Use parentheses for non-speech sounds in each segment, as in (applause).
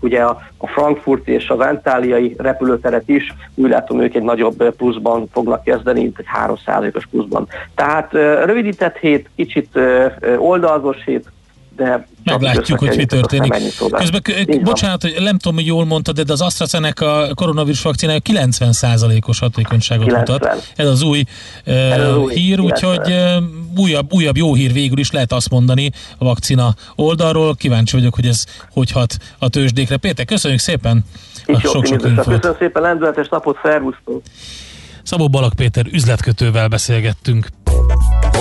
ugye a, a Frankfurt és az Antáliai repülőteret is, úgy látom ők egy nagyobb pluszban fognak kezdeni, mint egy 3%-os pluszban. Tehát rövidített hét, kicsit oldalzos hét, de Meglátjuk, hogy mi történik. Közben, bocsánat, hogy nem tudom, hogy jól mondtad, de az AstraZeneca koronavírus vakcinája 90%-os hatékonyságot 90. mutat. Ez az új, Ez az új hír, 90. úgyhogy újabb, újabb jó hír végül is lehet azt mondani a vakcina oldalról. Kíváncsi vagyok, hogy ez hogy hat a tőzsdékre. Péter, köszönjük szépen a sok-sok Köszönöm szépen, lendületes napot, szervusztok! Szabó Balak Péter üzletkötővel beszélgettünk.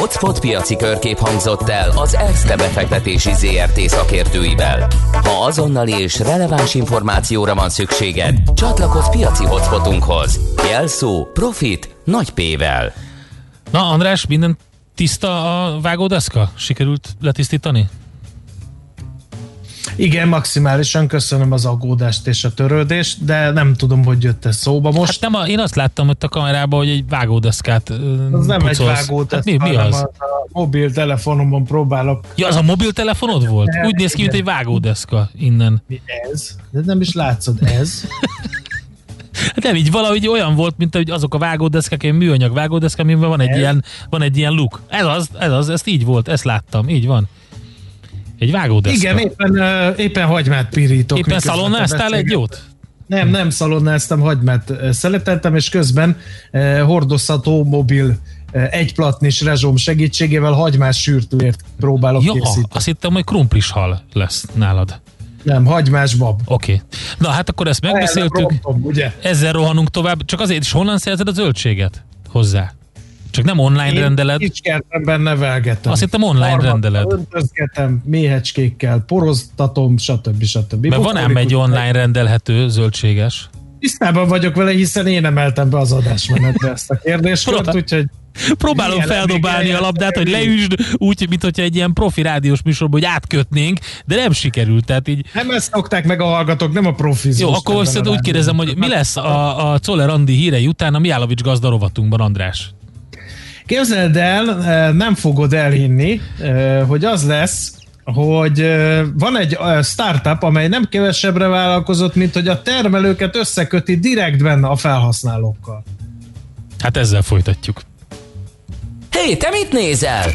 Hotspot piaci körkép hangzott el az ESZTE befektetési ZRT szakértőivel. Ha azonnali és releváns információra van szükséged, csatlakozz piaci hotspotunkhoz. Jelszó Profit nagy P-vel. Na András, minden tiszta a vágódeszka? Sikerült letisztítani? Igen, maximálisan köszönöm az aggódást és a törődést, de nem tudom, hogy jött ez szóba most. Hát nem, a, én azt láttam ott a kamerában, hogy egy vágódeszkát Az nem pucolsz. egy vágódeszka, hát mi, mi az? a mobiltelefonomon próbálok. Ja, az a mobiltelefonod volt? Úgy néz ki, mint egy vágódeszka innen. Mi ez? De nem is látszod, ez? (laughs) Hát nem, így valahogy olyan volt, mint hogy azok a vágódeszkák, egy műanyag vágódeszka, amiben van egy, ez? ilyen, van egy ilyen luk. Ez az, ez az, ezt így volt, ezt láttam, így van. Egy vágódeszka. Igen, éppen, éppen hagymát pirítok. Éppen szalonnáztál egy jót? Nem, nem szalonnáztam, hagymát szeleteltem, és közben uh, hordozható mobil uh, egyplatnis rezsom segítségével hagymás sűrtőért próbálok ja, készíteni. azt hittem, hogy krumplis hal lesz nálad. Nem, hagymás bab. Oké. Okay. Na hát akkor ezt megbeszéltük. Rontom, ugye? Ezzel rohanunk tovább. Csak azért is honnan szerzed a zöldséget hozzá? Csak nem online Én rendeled. Kicskertemben nevelgetem. Azt hittem online Harmat, rendeled. Öntözgetem méhecskékkel, poroztatom, stb. stb. Mert van ám egy online rendelhető zöldséges. Tisztában vagyok vele, hiszen én emeltem be az adásmenetbe (laughs) ezt a kérdéskört, úgyhogy Próbálom feldobálni a labdát, hogy leüsd úgy, mint hogyha egy ilyen profi rádiós műsorban, hogy átkötnénk, de nem sikerült. Tehát így... Nem ezt szokták meg a hallgatók, nem a profizmus. Jó, akkor most úgy kérdezem, hogy mi lesz a, a Czoller Andi hírei után a Miálovics gazda rovatunkban, András? Képzeld el, nem fogod elhinni, hogy az lesz, hogy van egy startup, amely nem kevesebbre vállalkozott, mint hogy a termelőket összeköti direktben a felhasználókkal. Hát ezzel folytatjuk. Hé, hey, te mit nézel?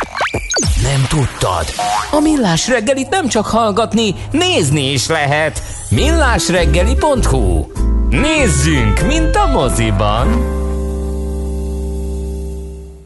Nem tudtad? A Millás reggelit nem csak hallgatni, nézni is lehet. millásreggeli.hu Nézzünk, mint a moziban!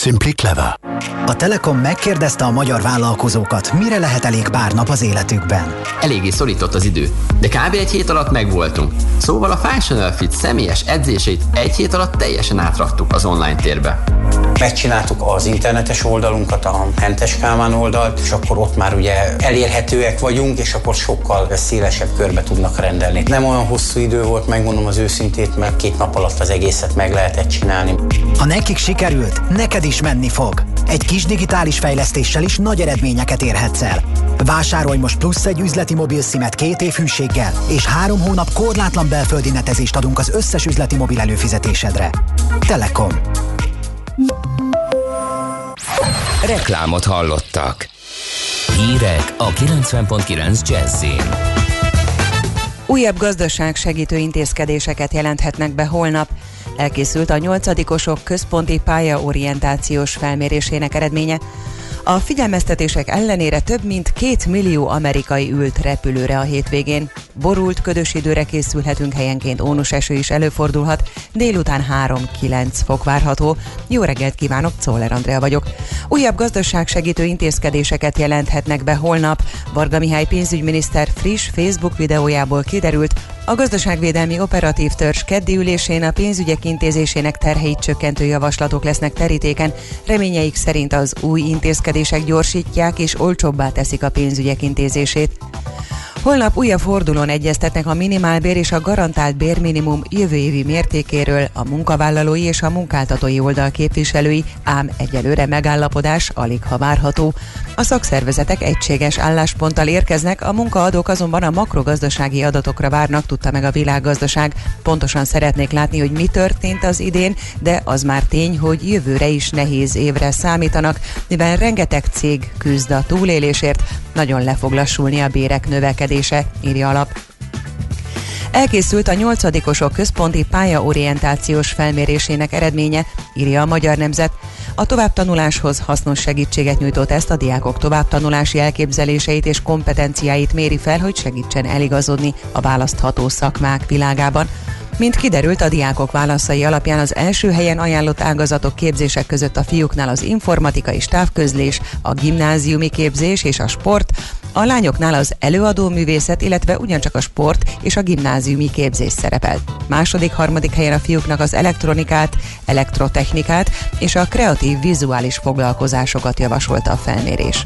Simply clever. A Telekom megkérdezte a magyar vállalkozókat, mire lehet elég pár nap az életükben. Eléggé szorított az idő, de kb. egy hét alatt megvoltunk. Szóval a Fashion Fit személyes edzéseit egy hét alatt teljesen átraktuk az online térbe. Megcsináltuk az internetes oldalunkat, a Hentes Kálmán oldalt, és akkor ott már ugye elérhetőek vagyunk, és akkor sokkal szélesebb körbe tudnak rendelni. Nem olyan hosszú idő volt, megmondom az őszintét, mert két nap alatt az egészet meg lehetett csinálni. Ha nekik sikerült, neked is menni fog. Egy kis digitális fejlesztéssel is nagy eredményeket érhetsz el. Vásárolj most plusz egy üzleti mobil szimet két év hűséggel, és három hónap korlátlan belföldi netezést adunk az összes üzleti mobil előfizetésedre. Telekom. Reklámot hallottak. Hírek a 90.9 Jazzin. Újabb gazdaság segítő intézkedéseket jelenthetnek be holnap. Elkészült a nyolcadikosok központi pályaorientációs felmérésének eredménye. A figyelmeztetések ellenére több mint két millió amerikai ült repülőre a hétvégén. Borult, ködös időre készülhetünk helyenként, ónos eső is előfordulhat, délután 3-9 fok várható. Jó reggelt kívánok, Czoller Andrea vagyok. Újabb gazdaságsegítő intézkedéseket jelenthetnek be holnap. Varga Mihály pénzügyminiszter friss Facebook videójából kiderült, a gazdaságvédelmi operatív törzs keddi ülésén a pénzügyek intézésének terheit csökkentő javaslatok lesznek terítéken. Reményeik szerint az új intézkedések gyorsítják és olcsóbbá teszik a pénzügyek intézését. Holnap újabb fordulón egyeztetnek a minimálbér és a garantált bérminimum jövő évi mértékéről a munkavállalói és a munkáltatói oldal képviselői, ám egyelőre megállapodás alig ha várható. A szakszervezetek egységes állásponttal érkeznek, a munkaadók azonban a makrogazdasági adatokra várnak, tudta meg a világgazdaság. Pontosan szeretnék látni, hogy mi történt az idén, de az már tény, hogy jövőre is nehéz évre számítanak, mivel rengeteg cég küzd a túlélésért, nagyon le fog lassulni a bérek növekedése, írja alap. Elkészült a nyolcadikosok központi pályaorientációs felmérésének eredménye, írja a Magyar Nemzet. A továbbtanuláshoz hasznos segítséget nyújtott ezt a diákok továbbtanulási elképzeléseit és kompetenciáit méri fel, hogy segítsen eligazodni a választható szakmák világában. Mint kiderült, a diákok válaszai alapján az első helyen ajánlott ágazatok képzések között a fiúknál az informatika és távközlés, a gimnáziumi képzés és a sport, a lányoknál az előadó művészet, illetve ugyancsak a sport és a gimnáziumi képzés szerepelt. Második, harmadik helyen a fiúknak az elektronikát, elektrotechnikát és a kreatív vizuális foglalkozásokat javasolta a felmérés.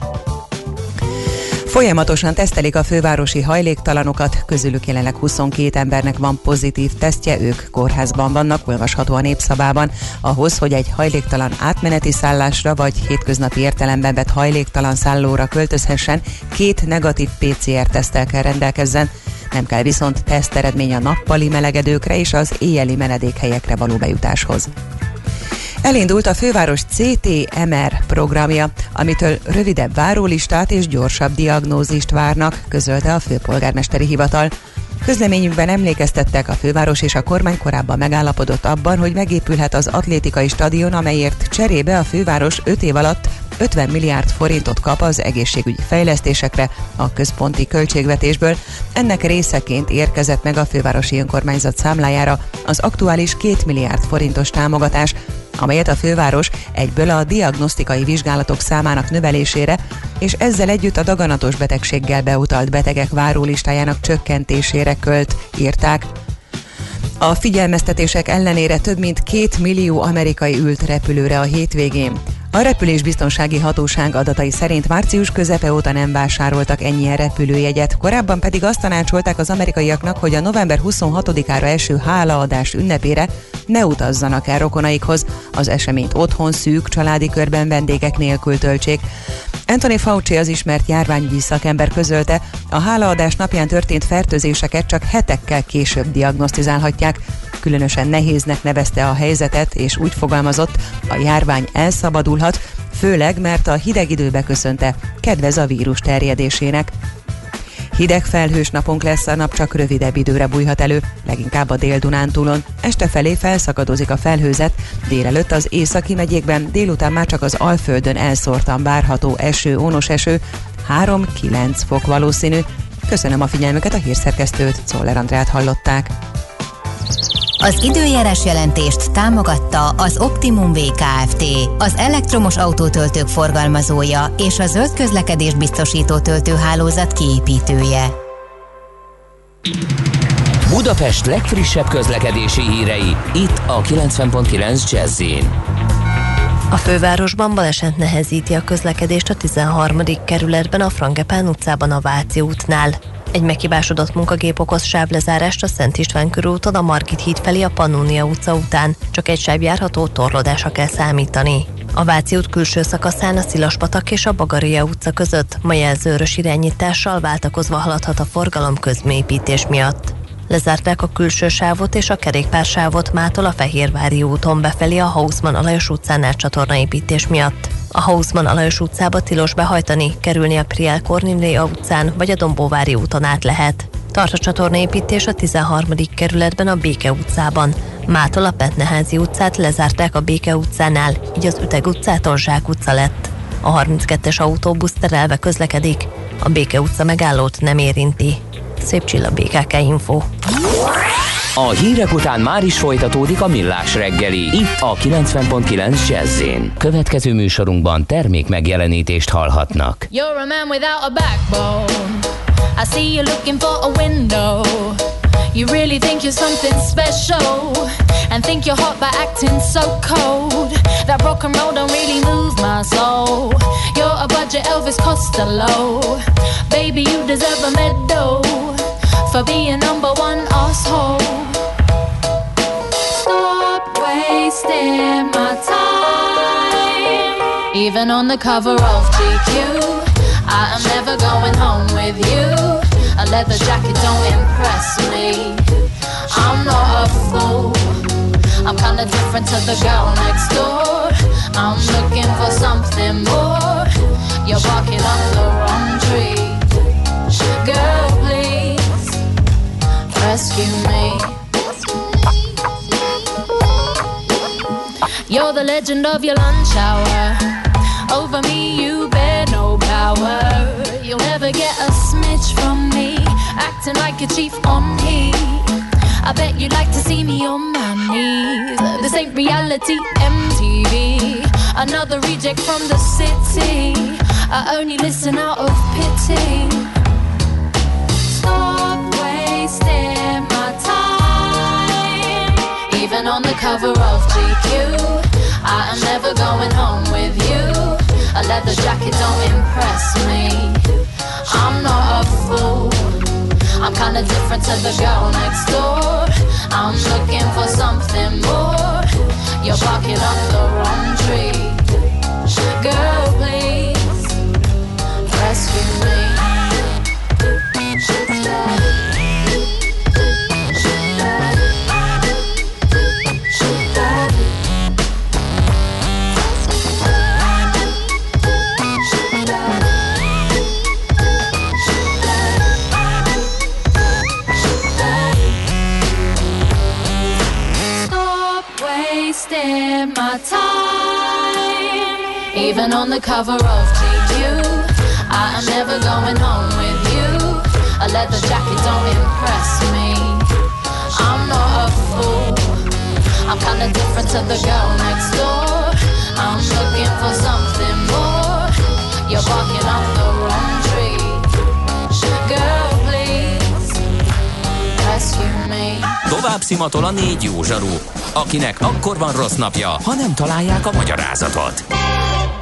Folyamatosan tesztelik a fővárosi hajléktalanokat, közülük jelenleg 22 embernek van pozitív tesztje, ők kórházban vannak, olvasható a népszabában. Ahhoz, hogy egy hajléktalan átmeneti szállásra vagy hétköznapi értelemben vett hajléktalan szállóra költözhessen, két negatív PCR-tesztel kell rendelkezzen. Nem kell viszont teszteredmény a nappali melegedőkre és az éjjeli menedékhelyekre való bejutáshoz. Elindult a főváros CTMR programja, amitől rövidebb várólistát és gyorsabb diagnózist várnak, közölte a főpolgármesteri hivatal. Közleményükben emlékeztettek, a főváros és a kormány korábban megállapodott abban, hogy megépülhet az atlétikai stadion, amelyért cserébe a főváros 5 év alatt 50 milliárd forintot kap az egészségügyi fejlesztésekre a központi költségvetésből. Ennek részeként érkezett meg a fővárosi önkormányzat számlájára az aktuális 2 milliárd forintos támogatás, amelyet a főváros egyből a diagnosztikai vizsgálatok számának növelésére és ezzel együtt a daganatos betegséggel beutalt betegek várólistájának csökkentésére költ, írták. A figyelmeztetések ellenére több mint két millió amerikai ült repülőre a hétvégén. A repülésbiztonsági hatóság adatai szerint március közepe óta nem vásároltak ennyien repülőjegyet, korábban pedig azt tanácsolták az amerikaiaknak, hogy a november 26-ára eső hálaadás ünnepére ne utazzanak el rokonaikhoz, az eseményt otthon szűk családi körben vendégek nélkül töltsék. Anthony Fauci az ismert járványügyi szakember közölte, a hálaadás napján történt fertőzéseket csak hetekkel később diagnosztizálhatják. Különösen nehéznek nevezte a helyzetet, és úgy fogalmazott, a járvány elszabadulhat, főleg mert a hideg időbe köszönte, kedvez a vírus terjedésének. Hideg felhős napunk lesz, a nap csak rövidebb időre bújhat elő, leginkább a Dél-Dunántúlon. Este felé felszakadozik a felhőzet, délelőtt az északi megyékben, délután már csak az Alföldön elszórtan várható eső, ónos eső, 3-9 fok valószínű. Köszönöm a figyelmüket, a hírszerkesztőt, Czoller Andrát hallották. Az időjárás jelentést támogatta az Optimum VKFT, az elektromos autótöltők forgalmazója és a zöld közlekedés biztosító töltőhálózat kiépítője. Budapest legfrissebb közlekedési hírei, itt a 90.9 jazz a fővárosban baleset nehezíti a közlekedést a 13. kerületben a Frangepán utcában a Váci útnál. Egy meghibásodott munkagép okoz sávlezárást a Szent István körúton a Margit híd felé a Pannonia utca után. Csak egy sáv járható torlódásra kell számítani. A Váci út külső szakaszán a Szilaspatak és a Bagaria utca között ma jelzőrös irányítással váltakozva haladhat a forgalom közmépítés miatt. Lezárták a külső sávot és a kerékpársávot mától a Fehérvári úton befelé a Hausmann Alajos utcánál csatornaépítés miatt. A Hausmann Alajos utcába tilos behajtani, kerülni a Priel Kornélia utcán vagy a Dombóvári úton át lehet. Tart a csatornaépítés a 13. kerületben a Béke utcában. Mától a Petneházi utcát lezárták a Béke utcánál, így az Üteg utcától Zsák utca lett. A 32-es autóbusz terelve közlekedik, a Béke utca megállót nem érinti. Szép csilla BKK Info. A hírek után már is folytatódik a millás reggeli. Itt a 90.9 jazz Következő műsorunkban termék megjelenítést hallhatnak. You're a man without a backbone. I see you looking for a window. You really think you're something special and think you're hot by acting so cold. That rock and roll don't really move my soul. You're a budget Elvis Costello. Baby, you deserve a medal for being number one asshole. Stop wasting my time. Even on the cover of GQ, I am never going home with you. A leather jacket don't impress me. I'm not a fool. I'm kinda different to the girl next door. I'm looking for something more. You're barking up the wrong tree. Girl, rescue me. You're the legend of your lunch hour. Over me, you bear no power. You'll never get a smidge from me acting like a chief on me. I bet you'd like to see me on my knees. This ain't reality MTV. Another reject from the city. I only listen out of pity. On the cover of GQ, I am never going home with you. A leather jacket don't impress me. I'm not a fool. I'm kinda different to the girl next door. I'm looking for something more. You're barking up the wrong tree. Girl, please rescue me. Even on the cover of GQ, I am never going home with you. A leather jacket don't impress me. I'm not a fool. I'm kinda different to the girl next door. I'm looking for something more. You're barking up the wrong tree. Girl, please rescue me. Tovább szimatol a négy jó zsaru, akinek akkor van rossz napja, ha nem találják a magyarázatot.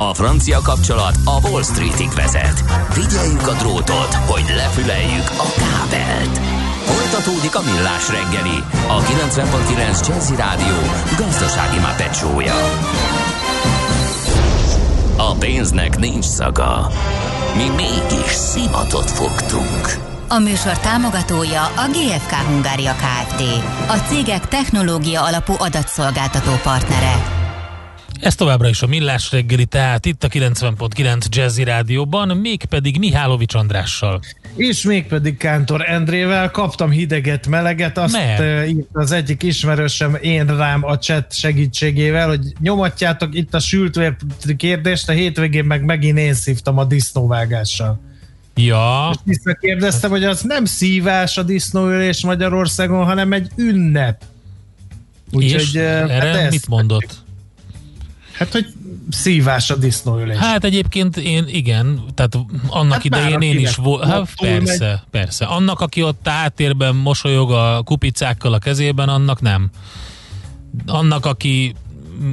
A francia kapcsolat a Wall Streetig vezet. Figyeljük a drótot, hogy lefüleljük a kábelt. Folytatódik a millás reggeli, a 90.9 Jazzy Rádió gazdasági mapetsója. A pénznek nincs szaga. Mi mégis szimatot fogtunk. A műsor támogatója a GFK Hungária Kft. A cégek technológia alapú adatszolgáltató partnere. Ez továbbra is a Millás reggeli, tehát itt a 90.9 Jazzy Rádióban, mégpedig Mihálovics Andrással. És mégpedig Kántor Endrével kaptam hideget, meleget, azt Mert? írt az egyik ismerősem én rám a chat segítségével, hogy nyomatjátok itt a sültvér kérdést, a hétvégén meg megint én szívtam a disznóvágással. Ja. És visszakérdeztem, hogy az nem szívás a disznóülés Magyarországon, hanem egy ünnep. Úgyhogy, és hát erre mit mondott? Hát, hogy szívás a disznóülés. Hát egyébként én igen, tehát annak hát idején én is volt, hát persze, megy. persze. Annak, aki ott átérben mosolyog a kupicákkal a kezében, annak nem. Annak, aki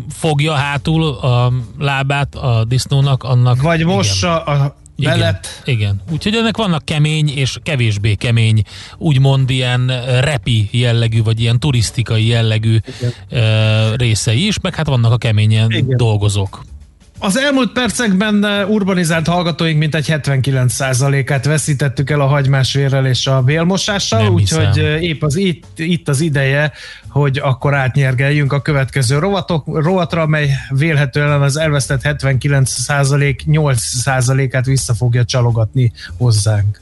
fogja hátul a lábát a disznónak, annak Vagy mossa a Igen, igen. Úgyhogy ennek vannak kemény és kevésbé kemény, úgymond ilyen repi jellegű, vagy ilyen turisztikai jellegű igen. részei is, meg hát vannak a keményen igen. dolgozók. Az elmúlt percekben urbanizált hallgatóink mintegy 79%-át veszítettük el a hagymásvérrel és a bélmosással, úgyhogy épp az itt, itt az ideje, hogy akkor átnyergeljünk a következő rovatok, rovatra, mely vélhetően az elvesztett 79% 8%-át vissza fogja csalogatni hozzánk.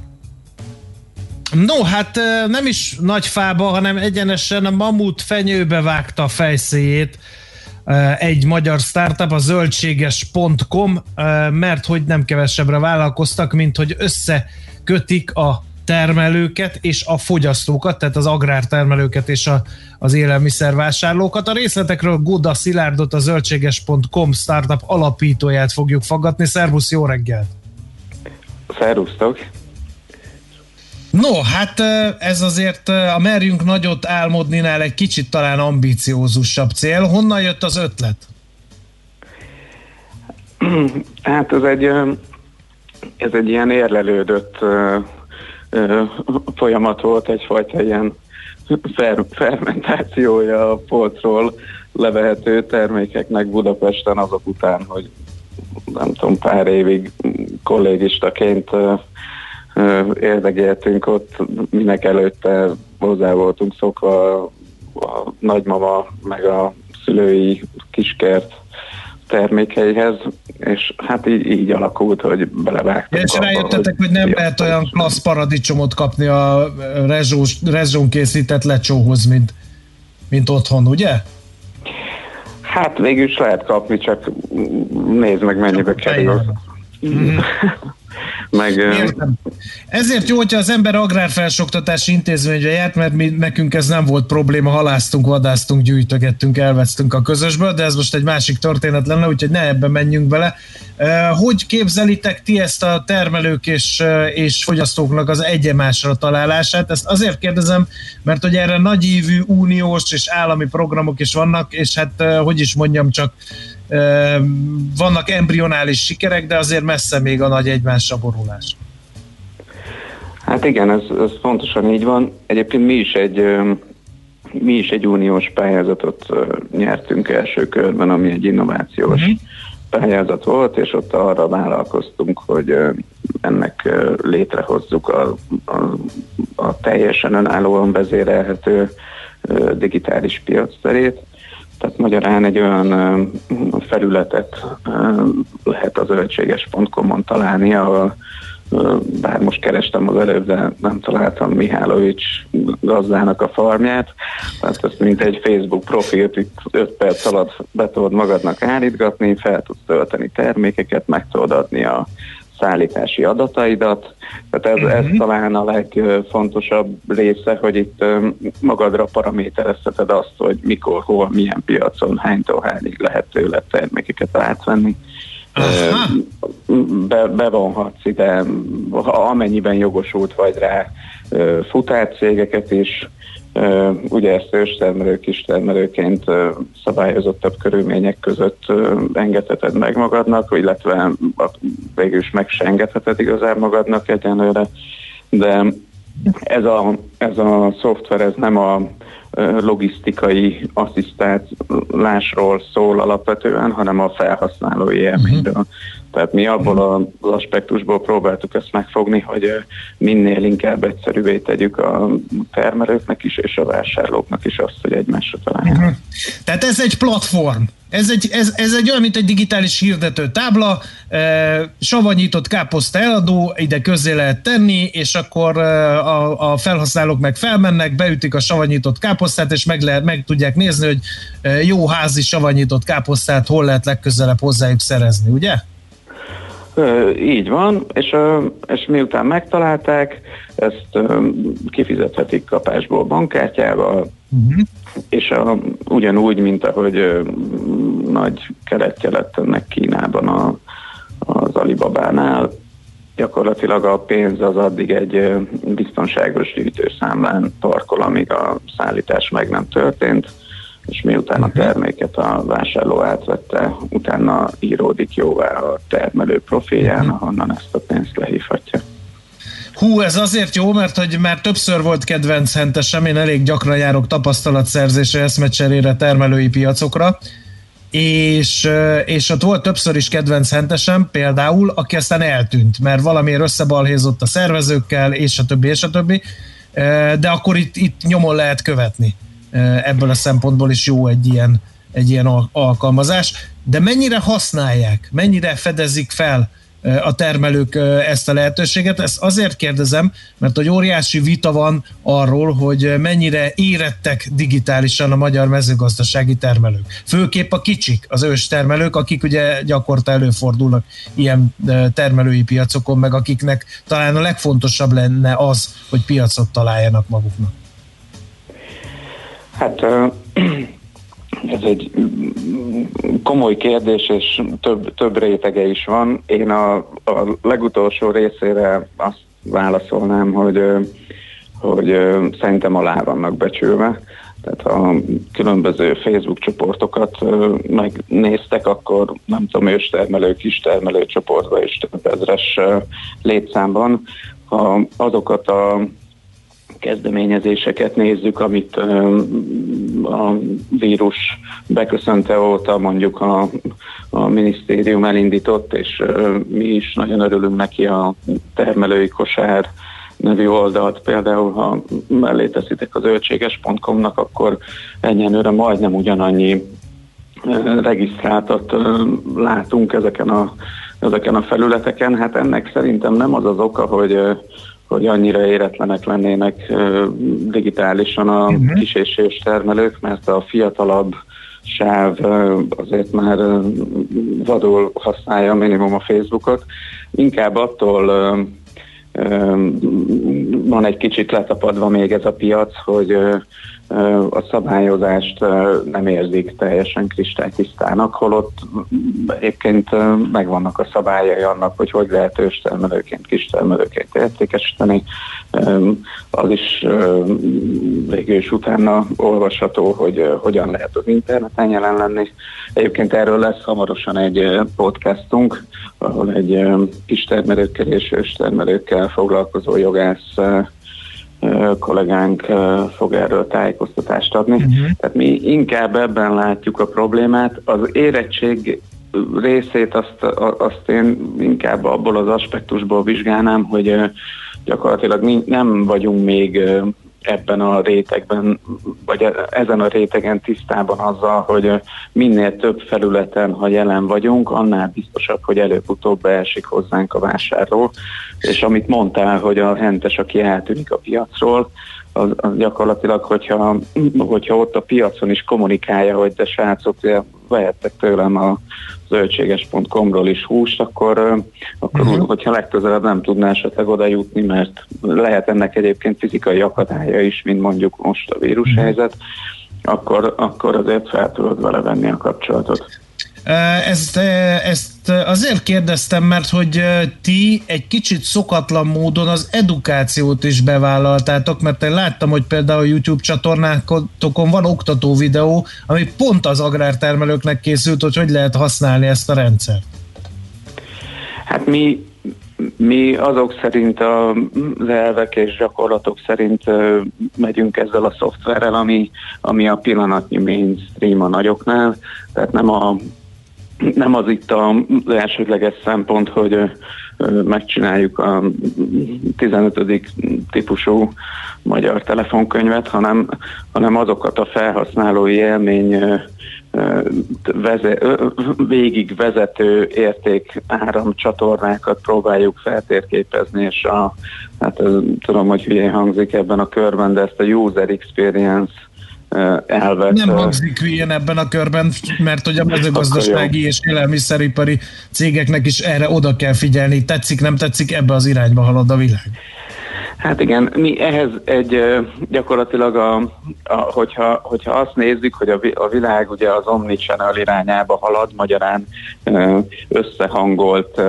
No, hát nem is nagy fába, hanem egyenesen a mamut fenyőbe vágta a fejszéjét egy magyar startup, a zöldséges.com, mert hogy nem kevesebbre vállalkoztak, mint hogy összekötik a termelőket és a fogyasztókat, tehát az agrártermelőket és a, az élelmiszervásárlókat. A részletekről Goda Szilárdot, a zöldséges.com startup alapítóját fogjuk fogadni. Szervusz, jó reggelt! Szervusztok! No, hát ez azért a merjünk nagyot álmodninál egy kicsit talán ambiciózusabb cél. Honnan jött az ötlet? Hát ez egy, ez egy ilyen érlelődött folyamat volt, egyfajta ilyen fer, fermentációja a polcról levehető termékeknek Budapesten azok után, hogy nem tudom, pár évig kollégistaként érdegéltünk ott, minek előtte hozzá voltunk szokva a nagymama meg a szülői kiskert termékeihez, és hát így, így alakult, hogy belevágtunk. És rájöttetek, hogy, nem lehet olyan klassz paradicsomot kapni a rezsón készített lecsóhoz, mint, mint otthon, ugye? Hát végül is lehet kapni, csak nézd meg mennyibe kerül. Mm-hmm. (laughs) Meg. Ezért jó, hogyha az ember agrárfelsoktatási intézménybe járt, mert mi, nekünk ez nem volt probléma, halásztunk, vadásztunk, gyűjtögettünk, elvesztünk a közösből, de ez most egy másik történet lenne, úgyhogy ne ebbe menjünk bele. Hogy képzelitek ti ezt a termelők és, és fogyasztóknak az egyemásra találását? Ezt azért kérdezem, mert hogy erre nagyívű uniós és állami programok is vannak, és hát hogy is mondjam, csak vannak embrionális sikerek, de azért messze még a nagy egymásra borulás. Hát igen, ez, ez pontosan így van. Egyébként mi is egy mi is egy uniós pályázatot nyertünk első körben, ami egy innovációs uh-huh. pályázat volt, és ott arra vállalkoztunk, hogy ennek létrehozzuk a, a, a teljesen önállóan vezérelhető digitális piacterét, tehát magyarán egy olyan felületet lehet az zöldséges.com-on találni, ahol bár most kerestem az előbb, de nem találtam Mihálovics gazdának a farmját, tehát ezt mint egy Facebook profilt itt 5 perc alatt be tudod magadnak állítgatni, fel tudsz tölteni termékeket, meg tudod adni a szállítási adataidat. Tehát ez, ez mhm. talán a legfontosabb része, hogy itt magadra paraméterezheted azt, hogy mikor, hol, milyen piacon, hánytól hányig lehet tőle termékeket átvenni. Be, bevonhatsz ide, amennyiben jogosult vagy rá, futárcégeket is, Ugye ezt őstermelő, kistermelőként szabályozottabb körülmények között engedheted meg magadnak, illetve végül is meg se engedheted igazán magadnak egyenlőre, de ez a, ez a szoftver ez nem a logisztikai asszisztálásról szól alapvetően, hanem a felhasználói élményről. Uh-huh. Tehát mi abból az aspektusból próbáltuk ezt megfogni, hogy minél inkább egyszerűvé tegyük a termelőknek is és a vásárlóknak is azt, hogy egymásra találják. Uh-huh. Tehát ez egy platform. Ez egy, ez, ez egy olyan, mint egy digitális hirdető tábla, e, savanyított káposzta eladó, ide közé lehet tenni, és akkor e, a, a felhasználók meg felmennek, beütik a savanyított káposztát, és meg, lehet, meg tudják nézni, hogy e, jó házi savanyított káposztát hol lehet legközelebb hozzájuk szerezni, ugye? Így van, és, és miután megtalálták, ezt kifizethetik kapásból bankkártyával, uh-huh. és a, ugyanúgy, mint ahogy nagy keletje lett ennek Kínában a, az Alibabánál, gyakorlatilag a pénz az addig egy biztonságos gyűjtőszámlán parkol, amíg a szállítás meg nem történt, és miután a mhm. terméket a vásárló átvette, utána íródik jóvá a termelő profilján, mhm. ahonnan ezt a pénzt lehívhatja. Hú, ez azért jó, mert hogy már többször volt kedvenc hentesem, én elég gyakran járok tapasztalatszerzésre, eszmecserére, termelői piacokra, és, és ott volt többször is kedvenc hentesem, például, aki aztán eltűnt, mert valamiért összebalhézott a szervezőkkel, és a többi, és a többi, de akkor itt, itt nyomon lehet követni. Ebből a szempontból is jó egy ilyen, egy ilyen alkalmazás. De mennyire használják, mennyire fedezik fel a termelők ezt a lehetőséget. Ezt azért kérdezem, mert hogy óriási vita van arról, hogy mennyire érettek digitálisan a magyar mezőgazdasági termelők. Főképp a kicsik, az ős termelők, akik ugye gyakorta előfordulnak ilyen termelői piacokon, meg akiknek talán a legfontosabb lenne az, hogy piacot találjanak maguknak. Hát ez egy komoly kérdés, és több, több rétege is van. Én a, a legutolsó részére azt válaszolnám, hogy, hogy szerintem alá vannak becsülve. Tehát ha különböző Facebook csoportokat megnéztek, akkor nem tudom, őstermelő, kistermelő csoportban és több ezres létszámban, ha azokat a kezdeményezéseket nézzük, amit a vírus beköszönte óta mondjuk a, a minisztérium elindított, és mi is nagyon örülünk neki a termelői kosár nevű oldalt. Például, ha mellé teszitek az öltséges.com-nak, akkor egyenlőre majdnem ugyanannyi regisztráltat látunk ezeken a, ezeken a felületeken. Hát ennek szerintem nem az az oka, hogy hogy annyira éretlenek lennének digitálisan a uh-huh. kis és termelők, mert a fiatalabb sáv azért már vadul használja minimum a Facebookot. Inkább attól van egy kicsit letapadva még ez a piac, hogy a szabályozást nem érzik teljesen kristálytisztának, holott egyébként megvannak a szabályai annak, hogy hogy lehet őstermelőként, kistermelőként értékesíteni. Az is végül is utána olvasható, hogy hogyan lehet az interneten jelen lenni. Egyébként erről lesz hamarosan egy podcastunk, ahol egy kistermelőkkel és őstermelőkkel foglalkozó jogász kollégánk fog erről tájékoztatást adni. Uh-huh. Tehát mi inkább ebben látjuk a problémát. Az érettség részét azt, azt én inkább abból az aspektusból vizsgálnám, hogy gyakorlatilag mi nem vagyunk még ebben a rétegben, vagy ezen a rétegen tisztában azzal, hogy minél több felületen, ha jelen vagyunk, annál biztosabb, hogy előbb-utóbb beesik hozzánk a vásárról. És amit mondtál, hogy a hentes, aki eltűnik a piacról, az, az gyakorlatilag, hogyha, hogyha ott a piacon is kommunikálja, hogy de srácok, vehettek tőlem a zöldséges.com-ról is húst, akkor, akkor uh-huh. hogyha legközelebb nem tudná esetleg oda jutni, mert lehet ennek egyébként fizikai akadálya is, mint mondjuk most a vírushelyzet, uh-huh. akkor, akkor azért fel tudod vele venni a kapcsolatot. Ezt, ezt azért kérdeztem, mert hogy ti egy kicsit szokatlan módon az edukációt is bevállaltátok, mert én láttam, hogy például a YouTube csatornákon van oktató videó, ami pont az agrártermelőknek készült, hogy hogy lehet használni ezt a rendszert. Hát mi mi azok szerint az elvek és gyakorlatok szerint megyünk ezzel a szoftverrel, ami, ami a pillanatnyi mainstream a nagyoknál, tehát nem a nem az itt az elsődleges szempont, hogy megcsináljuk a 15. típusú magyar telefonkönyvet, hanem, hanem azokat a felhasználói élmény végig vezető érték áramcsatornákat próbáljuk feltérképezni, és a, hát ez, tudom, hogy hülyén hangzik ebben a körben, de ezt a user experience elvet. Nem hangzik hülyén ebben a körben, mert hogy a mezőgazdasági és élelmiszeripari cégeknek is erre oda kell figyelni. Tetszik, nem tetszik, ebbe az irányba halad a világ. Hát igen, mi ehhez egy gyakorlatilag, a, a, hogyha, hogyha azt nézzük, hogy a, a világ ugye az omnichannel irányába halad, magyarán összehangolt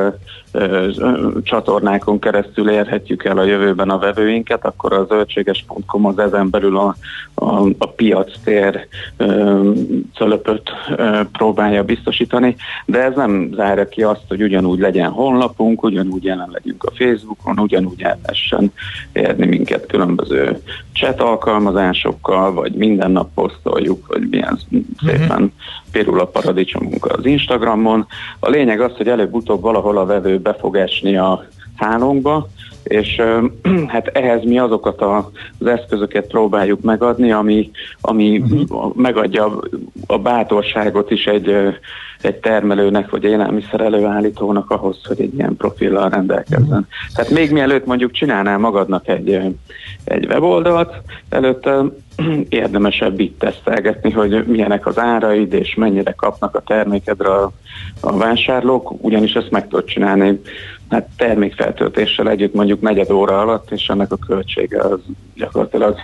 csatornákon keresztül érhetjük el a jövőben a vevőinket, akkor az zöldséges.com az ezen belül a, a, a piac tér cölöpöt próbálja biztosítani, de ez nem zárja ki azt, hogy ugyanúgy legyen honlapunk, ugyanúgy jelen legyünk a Facebookon, ugyanúgy ellessen érni minket különböző chat alkalmazásokkal, vagy minden nap posztoljuk, hogy milyen szépen uh-huh. pirul a paradicsomunk az Instagramon. A lényeg az, hogy előbb-utóbb valahol a vevő be fog esni a hálónkba, és (clears throat) hát ehhez mi azokat a, az eszközöket próbáljuk megadni, ami, ami uh-huh. megadja a bátorságot is egy, egy termelőnek, vagy élelmiszer előállítónak ahhoz, hogy egy ilyen profillal rendelkezzen. Tehát még mielőtt mondjuk csinálnál magadnak egy, egy weboldalt, előtte (clears throat) érdemesebb itt tesztelgetni, hogy milyenek az áraid, és mennyire kapnak a termékedre a, a vásárlók, ugyanis ezt meg tudod csinálni hát termékfeltöltéssel együtt mondjuk negyed óra alatt, és ennek a költsége az gyakorlatilag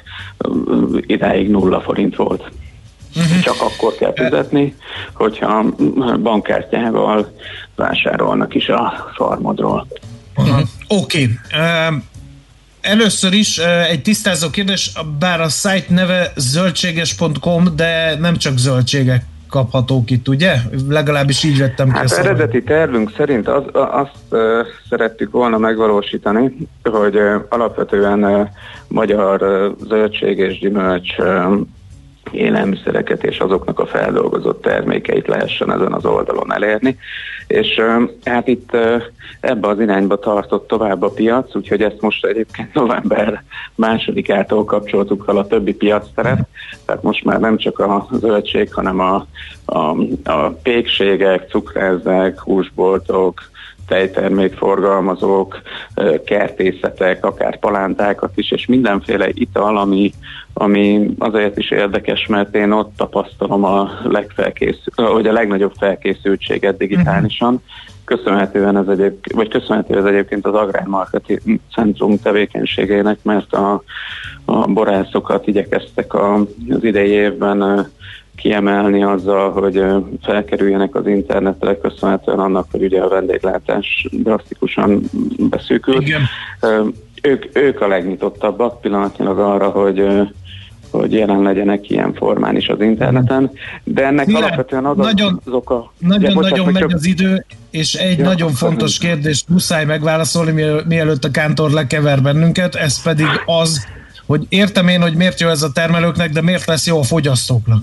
idáig nulla forint volt. Uh-huh. Csak akkor kell fizetni, hogyha bankkártyával vásárolnak is a farmodról. Uh-huh. Oké. Okay. Uh, először is egy tisztázó kérdés, bár a site neve zöldséges.com, de nem csak zöldségek kaphatók itt, ugye? Legalábbis így vettem ki. Hát eredeti tervünk szerint az, azt szerettük volna megvalósítani, hogy alapvetően magyar zöldség és gyümölcs élelmiszereket és azoknak a feldolgozott termékeit lehessen ezen az oldalon elérni. És hát itt ebbe az irányba tartott tovább a piac, úgyhogy ezt most egyébként november másodikától kapcsoltuk fel a többi piacteret, tehát most már nem csak a zöldség, hanem a, a, a pékségek, cukrázzák, húsboltok, tejtermékforgalmazók, kertészetek, akár palántákat is, és mindenféle ital, ami, ami azért is érdekes, mert én ott tapasztalom a, legfelkészül, vagy a legnagyobb felkészültséget digitálisan. Köszönhetően ez egyébként, vagy köszönhető ez egyébként az Agrármarket Centrum tevékenységének, mert a, a borászokat igyekeztek a, az idei évben kiemelni azzal, hogy felkerüljenek az internetre, köszönhetően annak, hogy ugye a vendéglátás drasztikusan beszűkült. Igen. Ők, ők a legnyitottabbak pillanatnyilag arra, hogy hogy jelen legyenek ilyen formán is az interneten, de ennek Milyen, alapvetően az, nagyon, az oka... Nagyon-nagyon ja, megy csak... az idő, és egy ja, nagyon fontos kérdést muszáj megválaszolni, mielőtt a kántor lekever bennünket, ez pedig az, hogy értem én, hogy miért jó ez a termelőknek, de miért lesz jó a fogyasztóknak?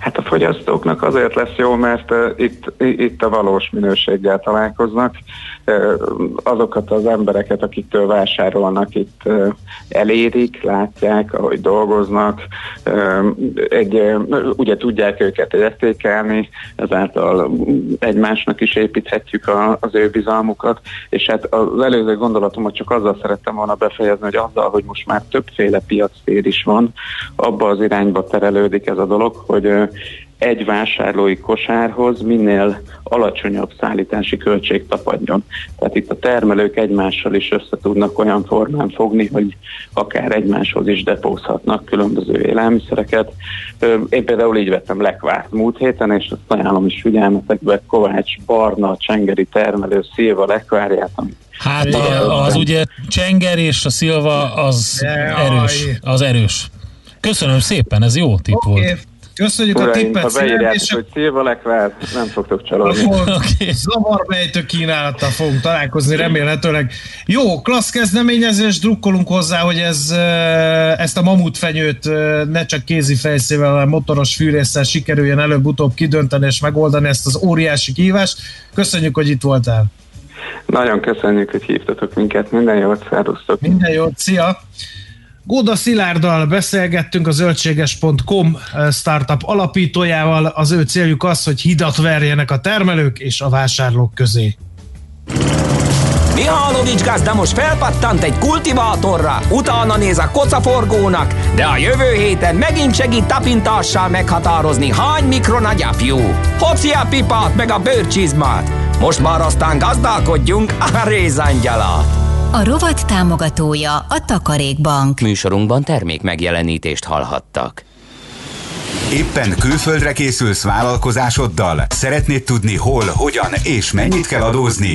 Hát a fogyasztóknak azért lesz jó, mert uh, itt, itt a valós minőséggel találkoznak. Uh, azokat az embereket, akiktől vásárolnak, itt uh, elérik, látják, ahogy dolgoznak, egy, ugye tudják őket értékelni, ezáltal egymásnak is építhetjük a, az ő bizalmukat, és hát az előző gondolatomat csak azzal szerettem volna befejezni, hogy azzal, hogy most már többféle piactér is van, abba az irányba terelődik ez a dolog, hogy egy vásárlói kosárhoz minél alacsonyabb szállítási költség tapadjon. Tehát itt a termelők egymással is össze tudnak olyan formán fogni, hogy akár egymáshoz is depózhatnak különböző élelmiszereket. Én például így vettem lekvárt múlt héten, és azt ajánlom is figyelmetekbe Kovács Barna, Csengeri termelő Szilva lekvárját, amit Hát az ugye Csenger és a Szilva az erős, az erős. Köszönöm szépen, ez jó tipp okay. volt. Köszönjük Uraim, a tippet, ha beírjátok, hogy nem fogtok csalódni. (laughs) okay. (laughs) Zavarbejtő kínálattal fogunk találkozni remélhetőleg. Jó, klassz kezdeményezés, drukkolunk hozzá, hogy ez, ezt a mamutfenyőt ne csak kézi fejszével, hanem motoros fűrészsel sikerüljen előbb-utóbb kidönteni és megoldani ezt az óriási kihívást. Köszönjük, hogy itt voltál. Nagyon köszönjük, hogy hívtatok minket. Minden jót, szervusztok. Minden jót, szia! Góda Szilárddal beszélgettünk a zöldséges.com eh, startup alapítójával. Az ő céljuk az, hogy hidat verjenek a termelők és a vásárlók közé. Mihálovics gazda most felpattant egy kultivátorra, utána néz a kocaforgónak, de a jövő héten megint segít tapintással meghatározni, hány mikron a gyapjú. Hoci a pipát meg a bőrcsizmát. Most már aztán gazdálkodjunk a rézangyalat. A rovat támogatója a Takarékbank. Műsorunkban termék megjelenítést hallhattak. Éppen külföldre készülsz vállalkozásoddal? Szeretnéd tudni hol, hogyan és mennyit kell adózni?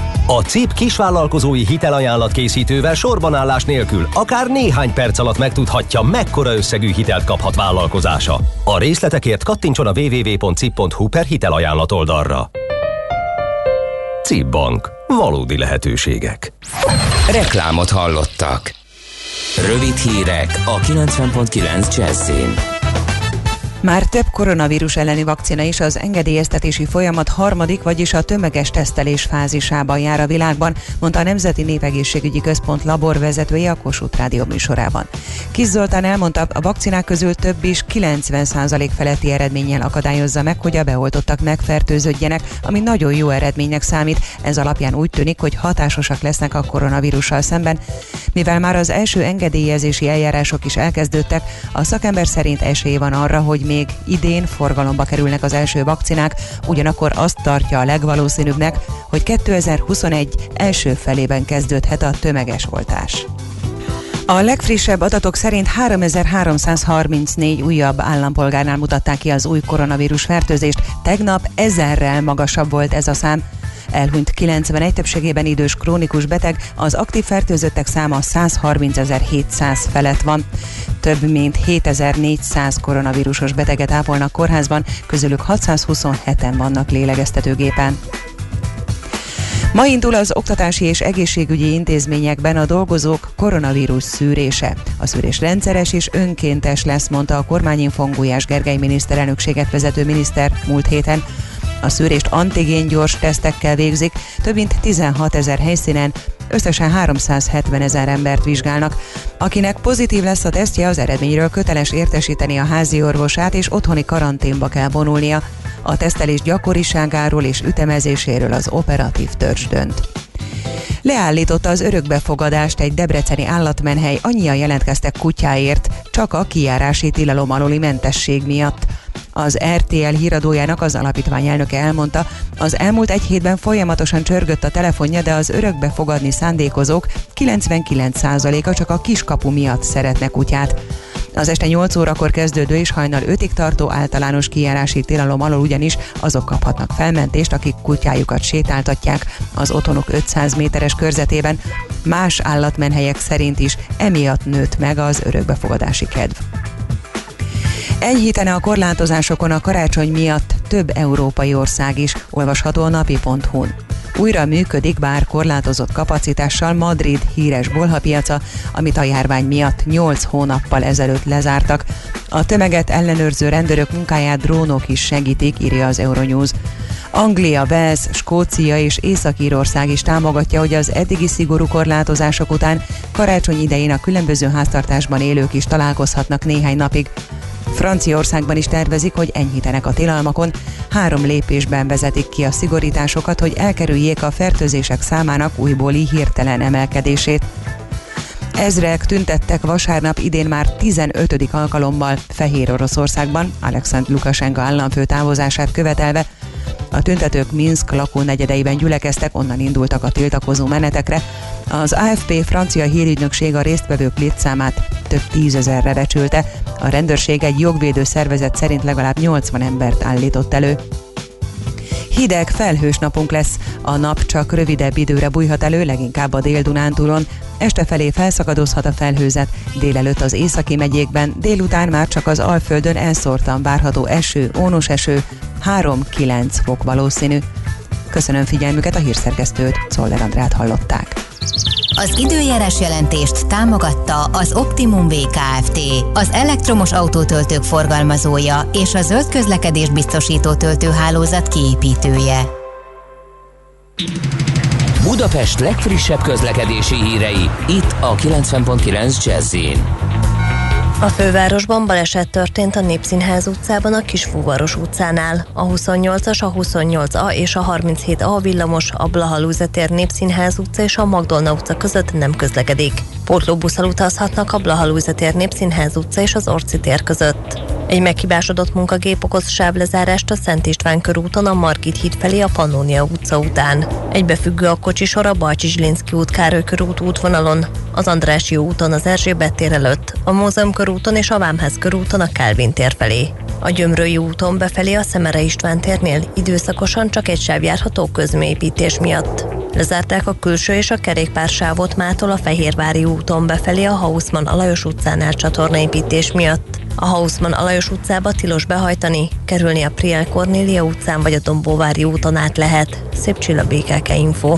A CIP kisvállalkozói hitelajánlat készítővel sorbanállás nélkül akár néhány perc alatt megtudhatja, mekkora összegű hitelt kaphat vállalkozása. A részletekért kattintson a www.cip.hu per hitelajánlat oldalra. CIP Bank. Valódi lehetőségek. Reklámot hallottak. Rövid hírek a 90.9 Jazzin. Már több koronavírus elleni vakcina is az engedélyeztetési folyamat harmadik, vagyis a tömeges tesztelés fázisában jár a világban, mondta a Nemzeti Népegészségügyi Központ laborvezetője a Kossuth Rádió műsorában. Kis Zoltán elmondta, a vakcinák közül több is 90% feletti eredménnyel akadályozza meg, hogy a beoltottak megfertőződjenek, ami nagyon jó eredménynek számít. Ez alapján úgy tűnik, hogy hatásosak lesznek a koronavírussal szemben. Mivel már az első engedélyezési eljárások is elkezdődtek, a szakember szerint esély van arra, hogy még idén forgalomba kerülnek az első vakcinák, ugyanakkor azt tartja a legvalószínűbbnek, hogy 2021 első felében kezdődhet a tömeges oltás. A legfrissebb adatok szerint 3334 újabb állampolgárnál mutatták ki az új koronavírus fertőzést, tegnap ezerrel magasabb volt ez a szám, elhunyt 91 többségében idős krónikus beteg, az aktív fertőzöttek száma 130.700 felett van. Több mint 7400 koronavírusos beteget ápolnak kórházban, közülük 627-en vannak lélegeztetőgépen. Ma indul az oktatási és egészségügyi intézményekben a dolgozók koronavírus szűrése. A szűrés rendszeres és önkéntes lesz, mondta a kormányinfon Gulyás Gergely miniszterelnökséget vezető miniszter múlt héten. A szűrést antigén gyors tesztekkel végzik, több mint 16 ezer helyszínen, összesen 370 ezer embert vizsgálnak. Akinek pozitív lesz a tesztje, az eredményről köteles értesíteni a házi orvosát, és otthoni karanténba kell vonulnia. A tesztelés gyakoriságáról és ütemezéséről az operatív törzs dönt. Leállította az örökbefogadást egy debreceni állatmenhely, annyian jelentkeztek kutyáért, csak a kijárási tilalom aluli mentesség miatt. Az RTL híradójának az alapítvány elnöke elmondta, az elmúlt egy hétben folyamatosan csörgött a telefonja, de az örökbe fogadni szándékozók 99%-a csak a kiskapu miatt szeretne kutyát. Az este 8 órakor kezdődő és hajnal 5-ig tartó általános kijárási tilalom alól ugyanis azok kaphatnak felmentést, akik kutyájukat sétáltatják az otthonok 500 méteres körzetében. Más állatmenhelyek szerint is emiatt nőtt meg az örökbefogadási kedv. Enyhítene a korlátozásokon a karácsony miatt több európai ország is, olvasható a napi.hu-n. Újra működik, bár korlátozott kapacitással Madrid híres bolhapiaca, amit a járvány miatt 8 hónappal ezelőtt lezártak. A tömeget ellenőrző rendőrök munkáját drónok is segítik, írja az Euronews. Anglia, Wales, Skócia és Észak-Írország is támogatja, hogy az eddigi szigorú korlátozások után karácsony idején a különböző háztartásban élők is találkozhatnak néhány napig. Franciaországban is tervezik, hogy enyhítenek a tilalmakon, három lépésben vezetik ki a szigorításokat, hogy elkerüljék a fertőzések számának újbóli hirtelen emelkedését. Ezrek tüntettek vasárnap idén már 15. alkalommal Fehér Oroszországban, Alexandr Lukasenka államfő távozását követelve, a tüntetők Minsk lakónegyedeiben gyülekeztek, onnan indultak a tiltakozó menetekre. Az AFP francia hírügynökség a résztvevők létszámát több tízezerre becsülte. A rendőrség egy jogvédő szervezet szerint legalább 80 embert állított elő. Hideg, felhős napunk lesz. A nap csak rövidebb időre bújhat elő, leginkább a Dél-Dunántúlon. Este felé felszakadozhat a felhőzet, délelőtt az északi megyékben, délután már csak az Alföldön elszórtan várható eső, ónos eső, 3-9 fok valószínű. Köszönöm figyelmüket, a hírszerkesztőt, Szoller Andrát hallották. Az időjárás jelentést támogatta az Optimum VKFT, az elektromos autótöltők forgalmazója és a zöld közlekedés biztosító töltőhálózat kiépítője. Budapest legfrissebb közlekedési hírei, itt a 90.9 jazz a fővárosban baleset történt a Népszínház utcában a Kisfúvaros utcánál. A 28-as, a 28A és a 37A villamos a Blahalúzetér Népszínház utca és a Magdolna utca között nem közlekedik. Pótlóbusszal utazhatnak a Blahalúzetér Népszínház utca és az Orci tér között. Egy meghibásodott munkagép okoz sávlezárást a Szent István körúton a Margit híd felé a Pannonia utca után. Egybefüggő a kocsisor a Bajcsi Zsilinszki út Károly körút útvonalon, az Andrássy úton az Erzsébet tér előtt, a Mózeum körúton és a Vámház körúton a Kálvin tér felé. A Gyömrői úton befelé a Szemere István térnél időszakosan csak egy sáv járható közmépítés miatt. Lezárták a külső és a kerékpársávot mától a Fehérvári úton befelé a Hausmann Alajos utcánál csatornaépítés miatt. A Hausmann Alajos utcába tilos behajtani, kerülni a Priel Cornélia utcán vagy a Dombóvári úton át lehet. Szép csilla BKK Info.